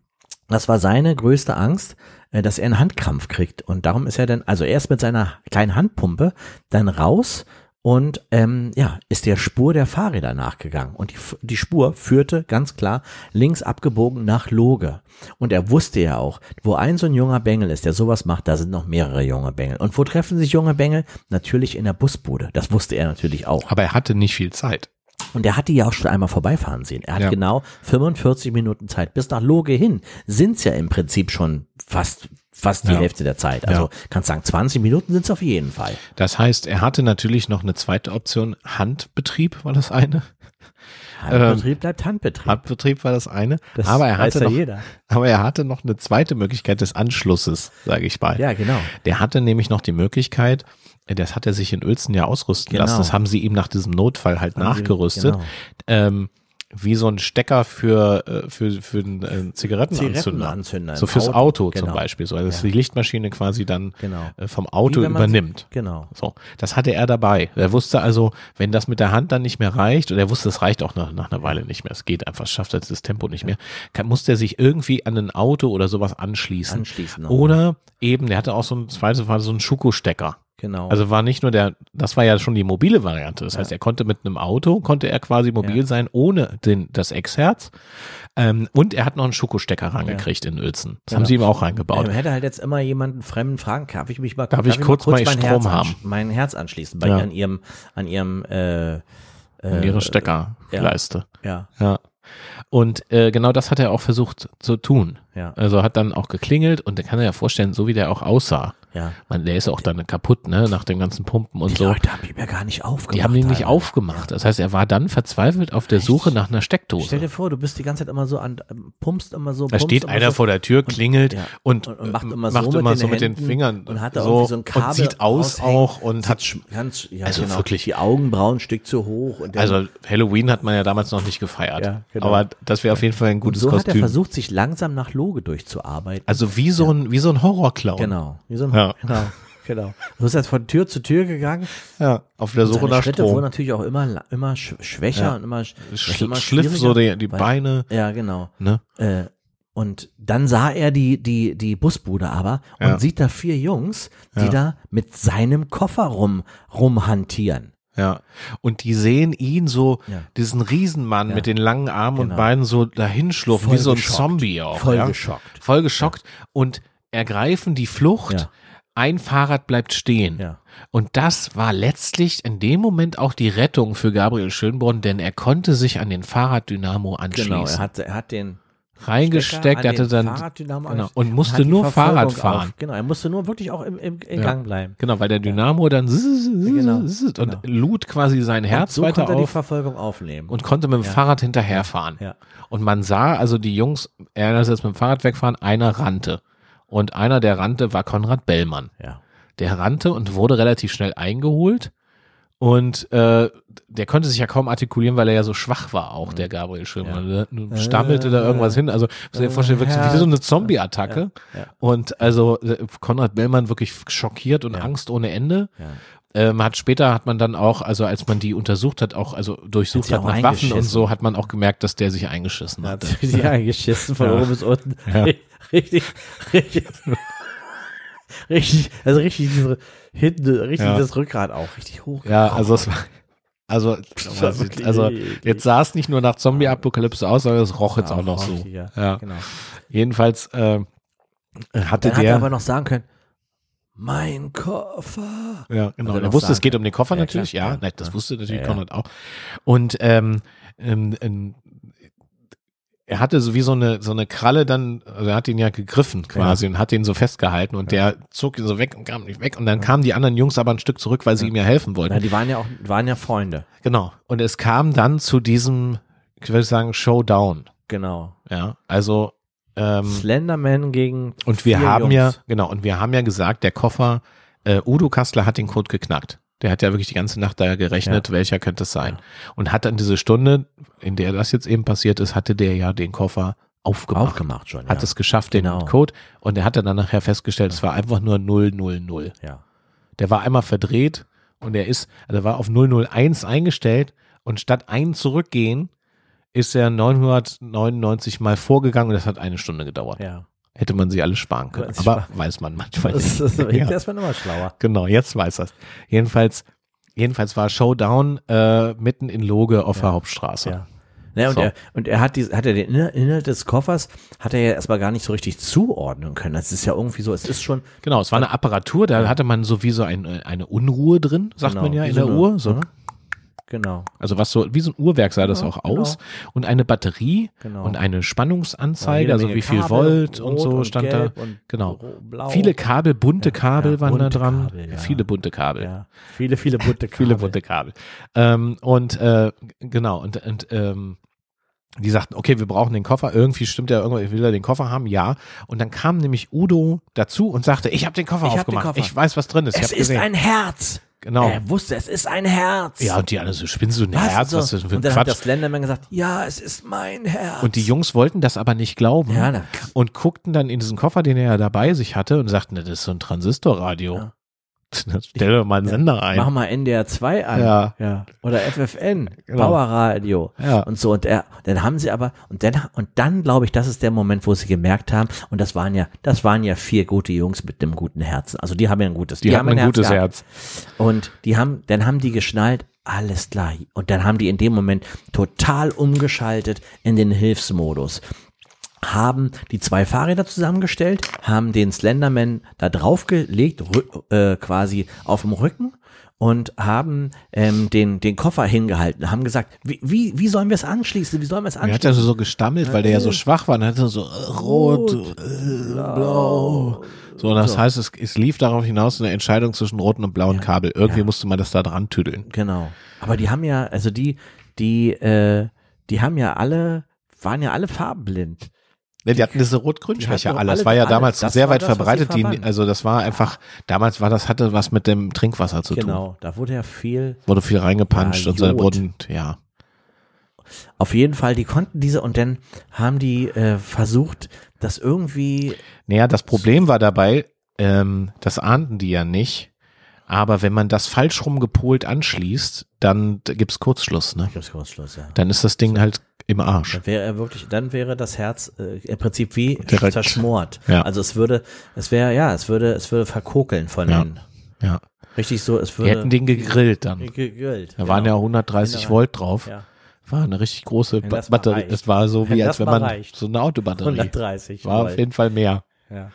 das war seine größte Angst, äh, dass er einen Handkrampf kriegt. Und darum ist er dann, also er ist mit seiner kleinen Handpumpe dann raus und ähm, ja, ist der Spur der Fahrräder nachgegangen. Und die, die Spur führte ganz klar links abgebogen nach Loge. Und er wusste ja auch, wo ein so ein junger Bengel ist, der sowas macht, da sind noch mehrere junge Bengel. Und wo treffen sich junge Bengel? Natürlich in der Busbude. Das wusste er natürlich auch. Aber er hatte nicht viel Zeit. Und er hat die ja auch schon einmal vorbeifahren sehen. Er hat Ja. genau 45 Minuten Zeit. Bis nach Loge hin sind's ja im Prinzip schon fast, fast die Ja. Hälfte der Zeit. Also Ja. kannst sagen, 20 Minuten sind's auf jeden Fall. Das heißt, er hatte natürlich noch eine zweite Option. Handbetrieb war das eine. Handbetrieb bleibt Handbetrieb. Handbetrieb war das eine. Das aber er weiß hatte ja noch, jeder. aber er hatte noch eine zweite Möglichkeit des Anschlusses, sage ich mal. Ja, genau. Der hatte nämlich noch die Möglichkeit, das hat er sich in Uelzen ja ausrüsten Genau. lassen. Das haben sie ihm nach diesem Notfall halt Haben nachgerüstet. genau. Ähm, wie so ein Stecker für, äh, für, für einen äh, Zigarettenanzünder. Zigarettenanzünder. So fürs Auto, Genau. zum Beispiel. So, also dass Ja. die Lichtmaschine quasi dann Genau. äh, vom Auto übernimmt. Genau. So, das hatte er dabei. Er wusste also, wenn das mit der Hand dann nicht mehr reicht, und er wusste, es reicht auch nach, nach einer Weile nicht mehr, es geht einfach, es schafft er das Tempo nicht mehr, kann, musste er sich irgendwie an ein Auto oder sowas anschließen. Anschließen. Oder eben, der hatte auch so ein zweites war so ein Schuko-Stecker. Genau. Also war nicht nur der, das war ja schon die mobile Variante. Das Ja. heißt, er konnte mit einem Auto, konnte er quasi mobil Ja. sein, ohne den, das Ex-Herz. Ähm, und er hat noch einen Schokostecker rangekriegt in Uelzen. Das haben Genau. sie ihm auch reingebaut. Er hätte halt jetzt immer jemanden Fremden fragen, darf ich mich mal, Darf ich kurz mal mein, Strom Herz haben? mein Herz anschließen, bei Ja. an ihrem, an ihrem, äh, in ihre Steckerleiste. ja, Ja. Und äh, genau das hat er auch versucht zu tun. ja, Also hat dann auch geklingelt und der kann er ja vorstellen, so wie der auch aussah. Ja. Man, der ist auch dann kaputt, ne, nach dem ganzen Pumpen und Die so. Leute haben ihn ja gar nicht aufgemacht. Die haben ihn nicht teilweise. aufgemacht. Das heißt, er war dann verzweifelt auf der Suche nach einer Stell Steckdose. dir vor, du bist die ganze Zeit immer so an, ähm, pumpst immer so. Da pumpst steht immer einer so, vor der Tür, klingelt ja. und, Und- und macht äh, immer so macht mit immer den so mit den Fingern und hat da so, irgendwie so ein Kabel und sieht aus auch und hat ganz, ja, Also genau, wirklich. Die Augenbrauen ein Stück zu hoch. Und also Halloween hat man ja damals noch nicht gefeiert. Ja, genau. Aber das wäre auf jeden Fall ein und gutes so hat er Kostüm. versucht, sich langsam nach Loge durchzuarbeiten. Also wie so ein wie so ein Horrorclown. Genau. Wie so ein, Ja. genau. Genau. Du bist jetzt von Tür zu Tür gegangen. Ja, auf der Suche nach Schritte wurden Strom. natürlich auch immer, immer sch- schwächer Ja. und immer, sch- immer schliff so die, die Beine, Ja, genau. ne? Äh, und dann sah er die, die, die Busbude aber und Ja. sieht da vier Jungs, die Ja. da mit seinem Koffer rum, rumhantieren. Ja. Und die sehen ihn so, Ja. diesen Riesenmann Ja. mit den langen Armen und Genau. Beinen so dahinschlurfen, Voll wie so ein geschockt. Zombie auch. Voll ja? geschockt. Voll geschockt und ergreifen die Flucht. Ein Fahrrad bleibt stehen. Ja. Und das war letztlich in dem Moment auch die Rettung für Gabriel Schönborn, denn er konnte sich an den Fahrraddynamo anschließen. Genau, er hat, er hat den Reingesteckt, Stecker er hatte an dann genau, und musste nur Fahrrad fahren. Auf, genau, er musste nur wirklich auch im, im, im Ja. Gang bleiben. Genau, weil der Dynamo dann Genau, und genau. lud quasi sein Herz und so weiter konnte er die auf Verfolgung aufnehmen. und konnte mit dem Ja. Fahrrad hinterherfahren. ja. Und man sah, also die Jungs, er ist jetzt mit dem Fahrrad wegfahren, einer rannte. Und einer, der rannte, war Konrad Bellmann. ja. Der rannte und wurde relativ schnell eingeholt. Und äh, der konnte sich ja kaum artikulieren, weil er ja so schwach war, auch der Gabriel Schirmann. Der Stammelte da irgendwas hin. Also, muss dir vorstellen, wirklich wie so eine Zombie-Attacke. Ja, ja. Und also äh, Konrad Bellmann wirklich schockiert und Ja. Angst ohne Ende. Ähm, hat später hat man dann auch, also als man die untersucht hat, auch also durchsucht Hat hat nach Waffen und so, hat man auch gemerkt, dass der sich eingeschissen hat. hat sich (laughs) eingeschissen von Ja. oben bis unten. (laughs) Ja. Richtig, richtig, richtig, also richtig diese, hinten, richtig Ja. das Rückgrat auch richtig hoch. Ja, also es war, also, (laughs) wirklich- also jetzt sah es nicht nur nach Zombie-Apokalypse aus, sondern es roch jetzt Ja, auch noch so. Ja, Ja. genau. Jedenfalls äh, hatte Dann hat er der, aber noch sagen können, mein Koffer. ja genau, er er wusste, es sagen geht um den Koffer Ja, natürlich, klar, ja, ja. nein, das Ja. wusste natürlich Ja, ja. Konrad auch. Und ähm, ähm, ähm, er hatte so wie so eine so eine Kralle dann, also er hat ihn ja gegriffen quasi und hat ihn so festgehalten und der zog ihn so weg und kam nicht weg und dann kamen die anderen Jungs aber ein Stück zurück, weil sie ihm ja helfen wollten. Na, die waren ja auch, waren ja Freunde. Genau. Und es kam dann zu diesem, ich würde sagen, Showdown. Genau. Ja, also ähm, Slenderman gegen und wir haben ja, Jungs. genau, und wir haben ja gesagt, der Koffer, äh, Udo Kastler hat den Code geknackt. Der hat ja wirklich die ganze Nacht da gerechnet, welcher könnte es sein. Und hat dann diese Stunde, in der das jetzt eben passiert ist, hatte der ja den Koffer aufgemacht. aufgemacht schon. Hat ja. es geschafft, Genau. den Code. Und er hatte dann nachher festgestellt, es war einfach nur 000. ja. Der war einmal verdreht und er ist, also war auf 001 eingestellt und statt ein zurückgehen, ist er 999 mal vorgegangen und das hat eine Stunde gedauert. Ja. Hätte man sie alle sparen können. Aber weiß man manchmal Das, nicht. das, das (laughs) Ja. ist man immer schlauer. Genau, jetzt weiß das. Jedenfalls, jedenfalls war Showdown äh, mitten in Loge auf der Hauptstraße. Ja. Ja, und, So. er, und er hat, die, hat er den Inhalt- des Koffers, hat er ja erstmal gar nicht so richtig zuordnen können. Das ist ja irgendwie so, es ist schon, Genau, es war eine Apparatur, da hatte man so wie so ein, äh, eine Unruhe drin, sagt Genau, man ja in so der eine- Uhr. So. Genau, Also was so, wie so ein Uhrwerk sah das Ja, auch genau. aus. Und eine Batterie genau. und eine Spannungsanzeige, Jede also wie viel Kabel, Volt und so stand da. und Genau. Blau. Viele Kabel, bunte Kabel ja, waren da bunte dran. Kabel, ja. Viele bunte Kabel. Ja, viele, viele bunte (laughs) Kabel. Viele bunte Kabel. Ähm, und äh, genau, und, und ähm, die sagten, okay, wir brauchen den Koffer. Irgendwie stimmt ja irgendwas, will er den Koffer haben? Ja. Und dann kam nämlich Udo dazu und sagte, ich habe den Koffer Ich aufgemacht. den Koffer. Ich weiß, was drin ist. Es ist gesehen. ein Herz. Genau. Er wusste, es ist ein Herz. ja, und die alle so, spinnst du ein Was? Herz? So. Was ist das für ein und dann hat der Quatsch? Slenderman gesagt, ja, es ist mein Herz. Und die Jungs wollten das aber nicht glauben. ja, na, und guckten dann in diesen Koffer, den er ja dabei sich hatte und sagten, das ist so ein Transistorradio. Ja. (laughs) Stell doch mal einen Sender ein. Mach mal NDR 2 an. Ja. ja. Oder FFN, Genau. Powerradio. Ja. Und so. Und er, dann haben sie aber, und dann, und dann glaube ich, das ist der Moment, wo sie gemerkt haben, und das waren ja, das waren ja vier gute Jungs mit einem guten Herzen. Also die haben ja ein gutes, die, haben ein gutes gehabt. Herz. Und die haben, dann haben die geschnallt, alles klar. Und dann haben die in dem Moment total umgeschaltet in den Hilfsmodus. Haben die zwei Fahrräder zusammengestellt, haben den Slenderman da draufgelegt, äh, quasi auf dem Rücken und haben ähm, den, den Koffer hingehalten, haben gesagt, wie, wie, wie sollen wir es anschließen? Wie sollen wir es Er hat anschließen? ja so gestammelt, weil der ja so schwach war. Dann hat er so äh, rot, äh, blau. So, das So. heißt, es, es lief darauf hinaus eine Entscheidung zwischen roten und blauen Kabel. Irgendwie Ja. musste man das da dran tüdeln. Genau. Aber die haben ja, also die, die, äh, die haben ja alle, waren ja alle farbenblind. Ne, die hatten diese Die Rot-Grün-Schwäche alle. Das war ja damals das sehr weit das, verbreitet. Die, also das war einfach, damals war das, hatte was mit dem Trinkwasser zu tun. Genau. Da wurde ja viel Wurde viel reingepanscht Ja, und so wurden, ja. Auf jeden Fall, die konnten diese und dann haben die äh, versucht, das irgendwie, Naja, das Problem war dabei, ähm, das ahnten die ja nicht. Aber wenn man das falsch rum gepolt anschließt, dann gibt's Kurzschluss, ne? gibt's Kurzschluss, ja. Dann ist das Ding halt im Arsch. Dann wäre er wirklich, dann wäre das Herz äh, im Prinzip wie Direkt. zerschmort. Ja. Also es würde, es wäre, ja, es würde, es würde verkokeln von Ja. den, Ja. richtig so, es würde hätten den gegrillt dann. gegrillt. Da waren ja genau. 130 Genau. Volt drauf. Ja. War eine richtig große Wenn das Batterie. reicht. Das war so Wenn wie das als wenn man reicht. so eine Autobatterie. 130. War auf Volt. jeden Fall mehr. ja.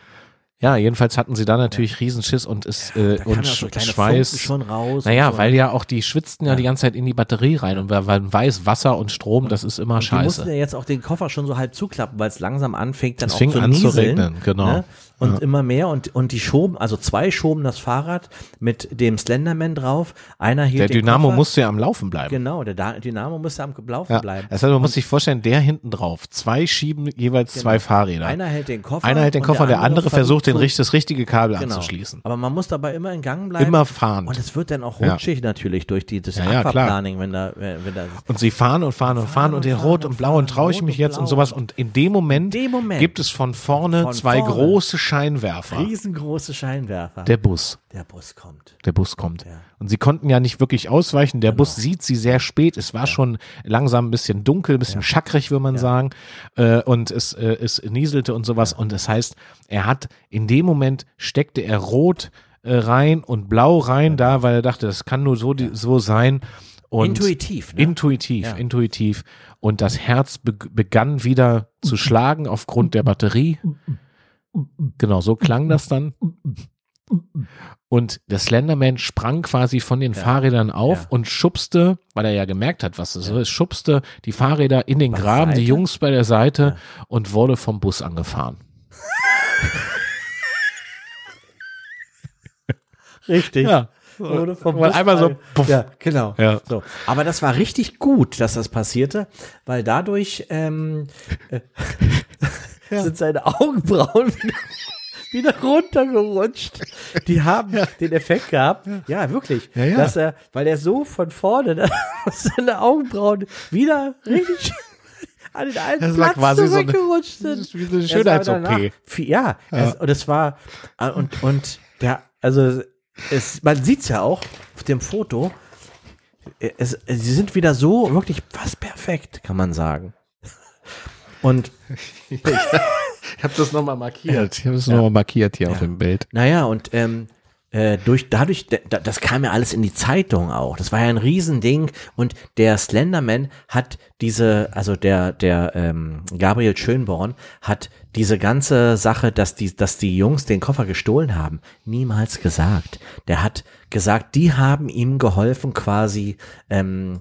Ja, jedenfalls hatten sie da natürlich Riesenschiss und es äh, Da und ja so Schweiß. Schon raus. Naja, so. weil ja auch die schwitzten ja, Ja. die ganze Zeit in die Batterie rein und weil man weiß, Wasser und Strom, das ist immer Und Die mussten scheiße. ja jetzt auch den Koffer schon so halb zuklappen, weil es langsam anfängt, dann Es auch fing zu an zu nieseln, regnen, genau. Ne? Und immer mehr und, und die schoben, also zwei schoben das Fahrrad mit dem Slenderman drauf. Einer hielt Der Dynamo Koffer. musste ja am Laufen bleiben. Genau, der Da- Dynamo musste am Laufen Ja. bleiben. Heißt, man muss sich vorstellen, der hinten drauf, zwei schieben jeweils zwei Fahrräder. Einer hält den Koffer. Einer hält den und Koffer, der andere versucht, den, das richtige Kabel genau. anzuschließen. Aber man muss dabei immer in Gang bleiben. Immer fahren. Und es wird dann auch Ja. rutschig natürlich durch die, das Ja, ja. Aquaplaning, wenn da, wenn, da Und sie fahren und fahren und fahren und den Rot und und Blau und traue ich mich und jetzt und sowas. Und in dem Moment, gibt es von vorne zwei große Scheinwerfer. riesengroße Scheinwerfer. Der Bus. der Bus kommt. Der Bus kommt. Ja. Und sie konnten ja nicht wirklich ausweichen. Der Bus sieht sie sehr spät. Es war schon langsam ein bisschen dunkel, ein bisschen schackrig, würde man sagen. Äh, und es, äh, es nieselte und sowas. Und das heißt, er hat in dem Moment steckte er rot äh, rein und blau rein da, weil er dachte, das kann nur so, die, so sein. Und Intuitiv, ne? Intuitiv, Ja. intuitiv. Und das Herz be begann wieder zu (laughs) schlagen aufgrund der Batterie. Genau, so klang das dann. Und der Slenderman sprang quasi von den Fahrrädern auf Ja. und schubste, weil er ja gemerkt hat, was das ist, schubste die Fahrräder in den Graben, die Seite? Jungs bei der Seite und wurde vom Bus angefahren. (laughs) Richtig. Ja. Wurde vom Bus einmal so, puff. Ja, genau. Ja. So. Aber das war richtig gut, dass das passierte, weil dadurch ähm, äh, (laughs) sind seine Augenbrauen (laughs) wieder, wieder runtergerutscht. Die haben den Effekt gehabt, ja, wirklich, Ja, ja. dass er, weil er so von vorne, (laughs) dass seine Augenbrauen wieder richtig (laughs) an den alten Das war Platz quasi so eine- zurückgerutscht sind. so eine Er sah Schönheits-OP. Ja, Es, und es war und und der also es, man sieht's ja auch auf dem Foto. Es, sie sind wieder so wirklich fast perfekt, kann man sagen. Und (laughs) Ich habe das nochmal markiert. Ich habe das nochmal markiert hier auf dem Bild. naja, und ähm, äh, durch, dadurch, da- das kam ja alles in die Zeitung auch. Das war ja ein Riesending. Und der Slenderman hat diese, also der, der ähm, Gabriel Schönborn hat diese ganze Sache, dass die, dass die Jungs den Koffer gestohlen haben, niemals gesagt. Der hat gesagt, die haben ihm geholfen, quasi ähm,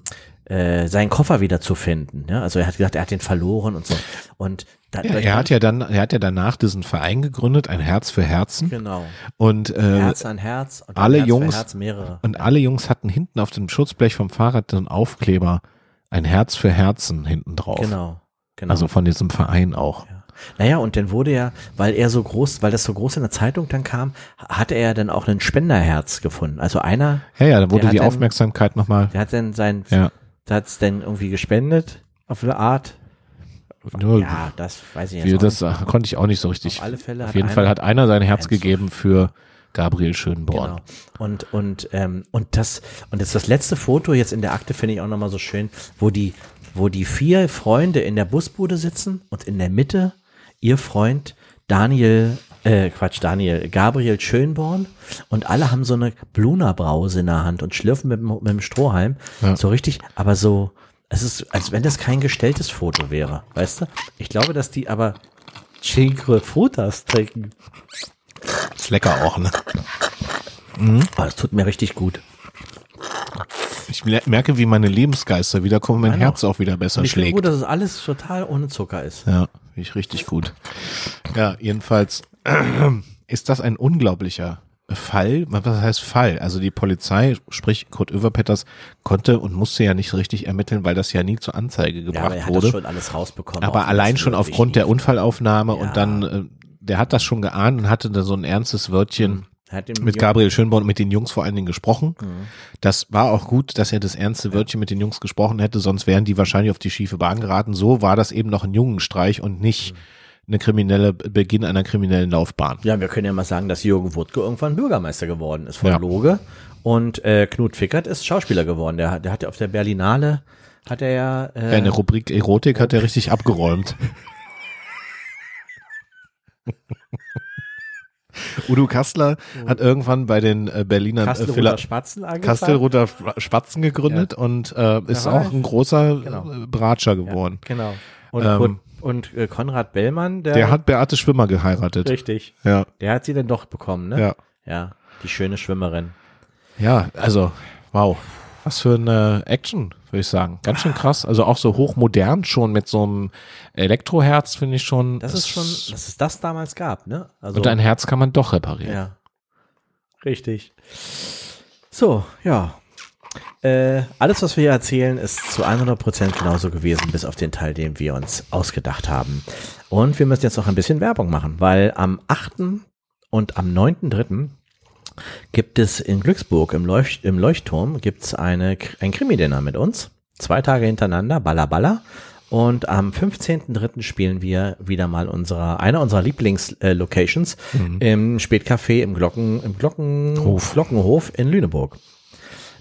äh, seinen Koffer wieder zu finden. Ja? Also er hat gesagt, er hat den verloren und so. Und da, Ja, er hat ja dann, er hat ja danach diesen Verein gegründet, ein Herz für Herzen. genau Und äh, Herz an Herz und alle Herz Jungs- Herz mehrere. Und alle Jungs hatten hinten auf dem Schutzblech vom Fahrrad einen Aufkleber, ein Herz für Herzen hinten drauf. Genau, genau. Also von diesem Verein auch. naja, und dann wurde ja, weil er so groß, weil das so groß in der Zeitung dann kam, hatte er dann auch ein Spenderherz gefunden. Also einer, Ja, ja, da wurde die Aufmerksamkeit nochmal. der hat dann sein, Ja. Der hat es dann irgendwie gespendet auf eine Art. Nur, Ja, das weiß ich jetzt das nicht. äh, konnte ich auch nicht so richtig. Auf alle Fälle Auf jeden einer- Fall hat einer sein Herz gegeben für, Gabriel Schönborn. Genau. Und, und, ähm, und das, und das, das letzte Foto jetzt in der Akte finde ich auch nochmal so schön, wo die, wo die vier Freunde in der Busbude sitzen und in der Mitte ihr Freund Daniel, äh, Quatsch, Daniel, Gabriel Schönborn und alle haben so eine Bluna-Brause in der Hand und schlürfen mit, dem- mit dem Strohhalm. Ja. So richtig, aber so, es ist, als wenn das kein gestelltes Foto wäre, weißt du? Ich glaube, dass die aber Cinque Frutas trinken. Ist lecker auch, ne? Oh, das tut mir richtig gut. Ich mer- merke, wie meine Lebensgeister wiederkommen, mein Ja, Herz auch wieder besser Und ich schlägt. gut, dass es alles total ohne Zucker ist. Ja, ich richtig gut. Ja, jedenfalls (clears throat) ist das ein unglaublicher Fall. Was heißt Fall? Also die Polizei, sprich Kurt Överpetters, konnte und musste ja nicht richtig ermitteln, weil das ja nie zur Anzeige Ja, gebracht aber er hat wurde. das schon alles rausbekommen. aber allein schon aufgrund der. Unfallaufnahme Ja. und dann, äh, der hat das schon geahnt und hatte da so ein ernstes Wörtchen dem mit Jungen- Gabriel Schönborn und mit den Jungs vor allen Dingen gesprochen. Mhm. Das war auch gut, dass er das ernste Wörtchen mit den Jungs gesprochen hätte, sonst wären die wahrscheinlich auf die schiefe Bahn geraten. So war das eben noch ein Jungenstreich und nicht Mhm. Eine kriminelle Beginn einer kriminellen Laufbahn. Ja, wir können ja mal sagen, dass Jürgen Wuttke irgendwann Bürgermeister geworden ist von Ja. Loge. Und äh, Knut Fickert ist Schauspieler geworden. Der, hat- der hat ja auf der Berlinale, hat er ja, äh, Ja, in der Rubrik Erotik hat er richtig abgeräumt. (laughs) Udo Kastler hat irgendwann bei den äh, Berliner äh, Kastelruther Spatzen. Kastelruther Spatzen gegründet und äh, ist auch ein großer Genau. äh, Bratscher geworden. Genau. Und, Ähm, und äh, Konrad Bellmann, der, Der hat Beate Schwimmer geheiratet. richtig. Ja, Der hat sie dann doch bekommen, ne? ja. Ja, die schöne Schwimmerin. Ja, also, wow. Was für eine Action, würde ich sagen. Ganz schön krass. Also auch so hochmodern schon mit so einem Elektroherz, finde ich schon. Das ist schon, dass es das damals gab, ne? Also, Und ein Herz kann man doch reparieren. Ja. Richtig. So, ja. Äh, alles, was wir hier erzählen, ist zu 100% genauso gewesen, bis auf den Teil, den wir uns ausgedacht haben. Und wir müssen jetzt noch ein bisschen Werbung machen, weil am 8. und am 9.3. gibt es in Glücksburg im, Leucht im Leuchtturm gibt's eine, ein Krimi-Dinner mit uns. Zwei Tage hintereinander, Balla Balla. Und am 15.3. spielen wir wieder mal unsere, einer unserer Lieblings-Locations im Spätcafé im Glocken, im Glockenhof. Glockenhof in Lüneburg.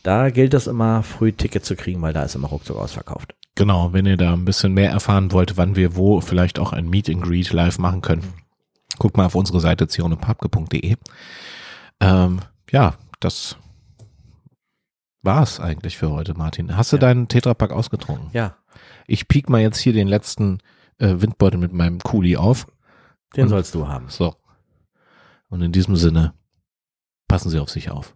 Da gilt es immer, früh Ticket zu kriegen, weil da ist immer ruckzuck ausverkauft. Genau, wenn ihr da ein bisschen mehr erfahren wollt, wann wir wo vielleicht auch ein Meet and Greet live machen können, guckt mal auf unsere Seite zionepapke.de. Ähm, ja, das war's eigentlich für heute, Martin. Hast du Ja. deinen Tetrapack ausgetrunken? Ja, Ich piek mal jetzt hier den letzten äh, Windbeutel mit meinem Kuli auf. den Und- sollst du haben. So. Und in diesem Sinne, passen Sie auf sich auf.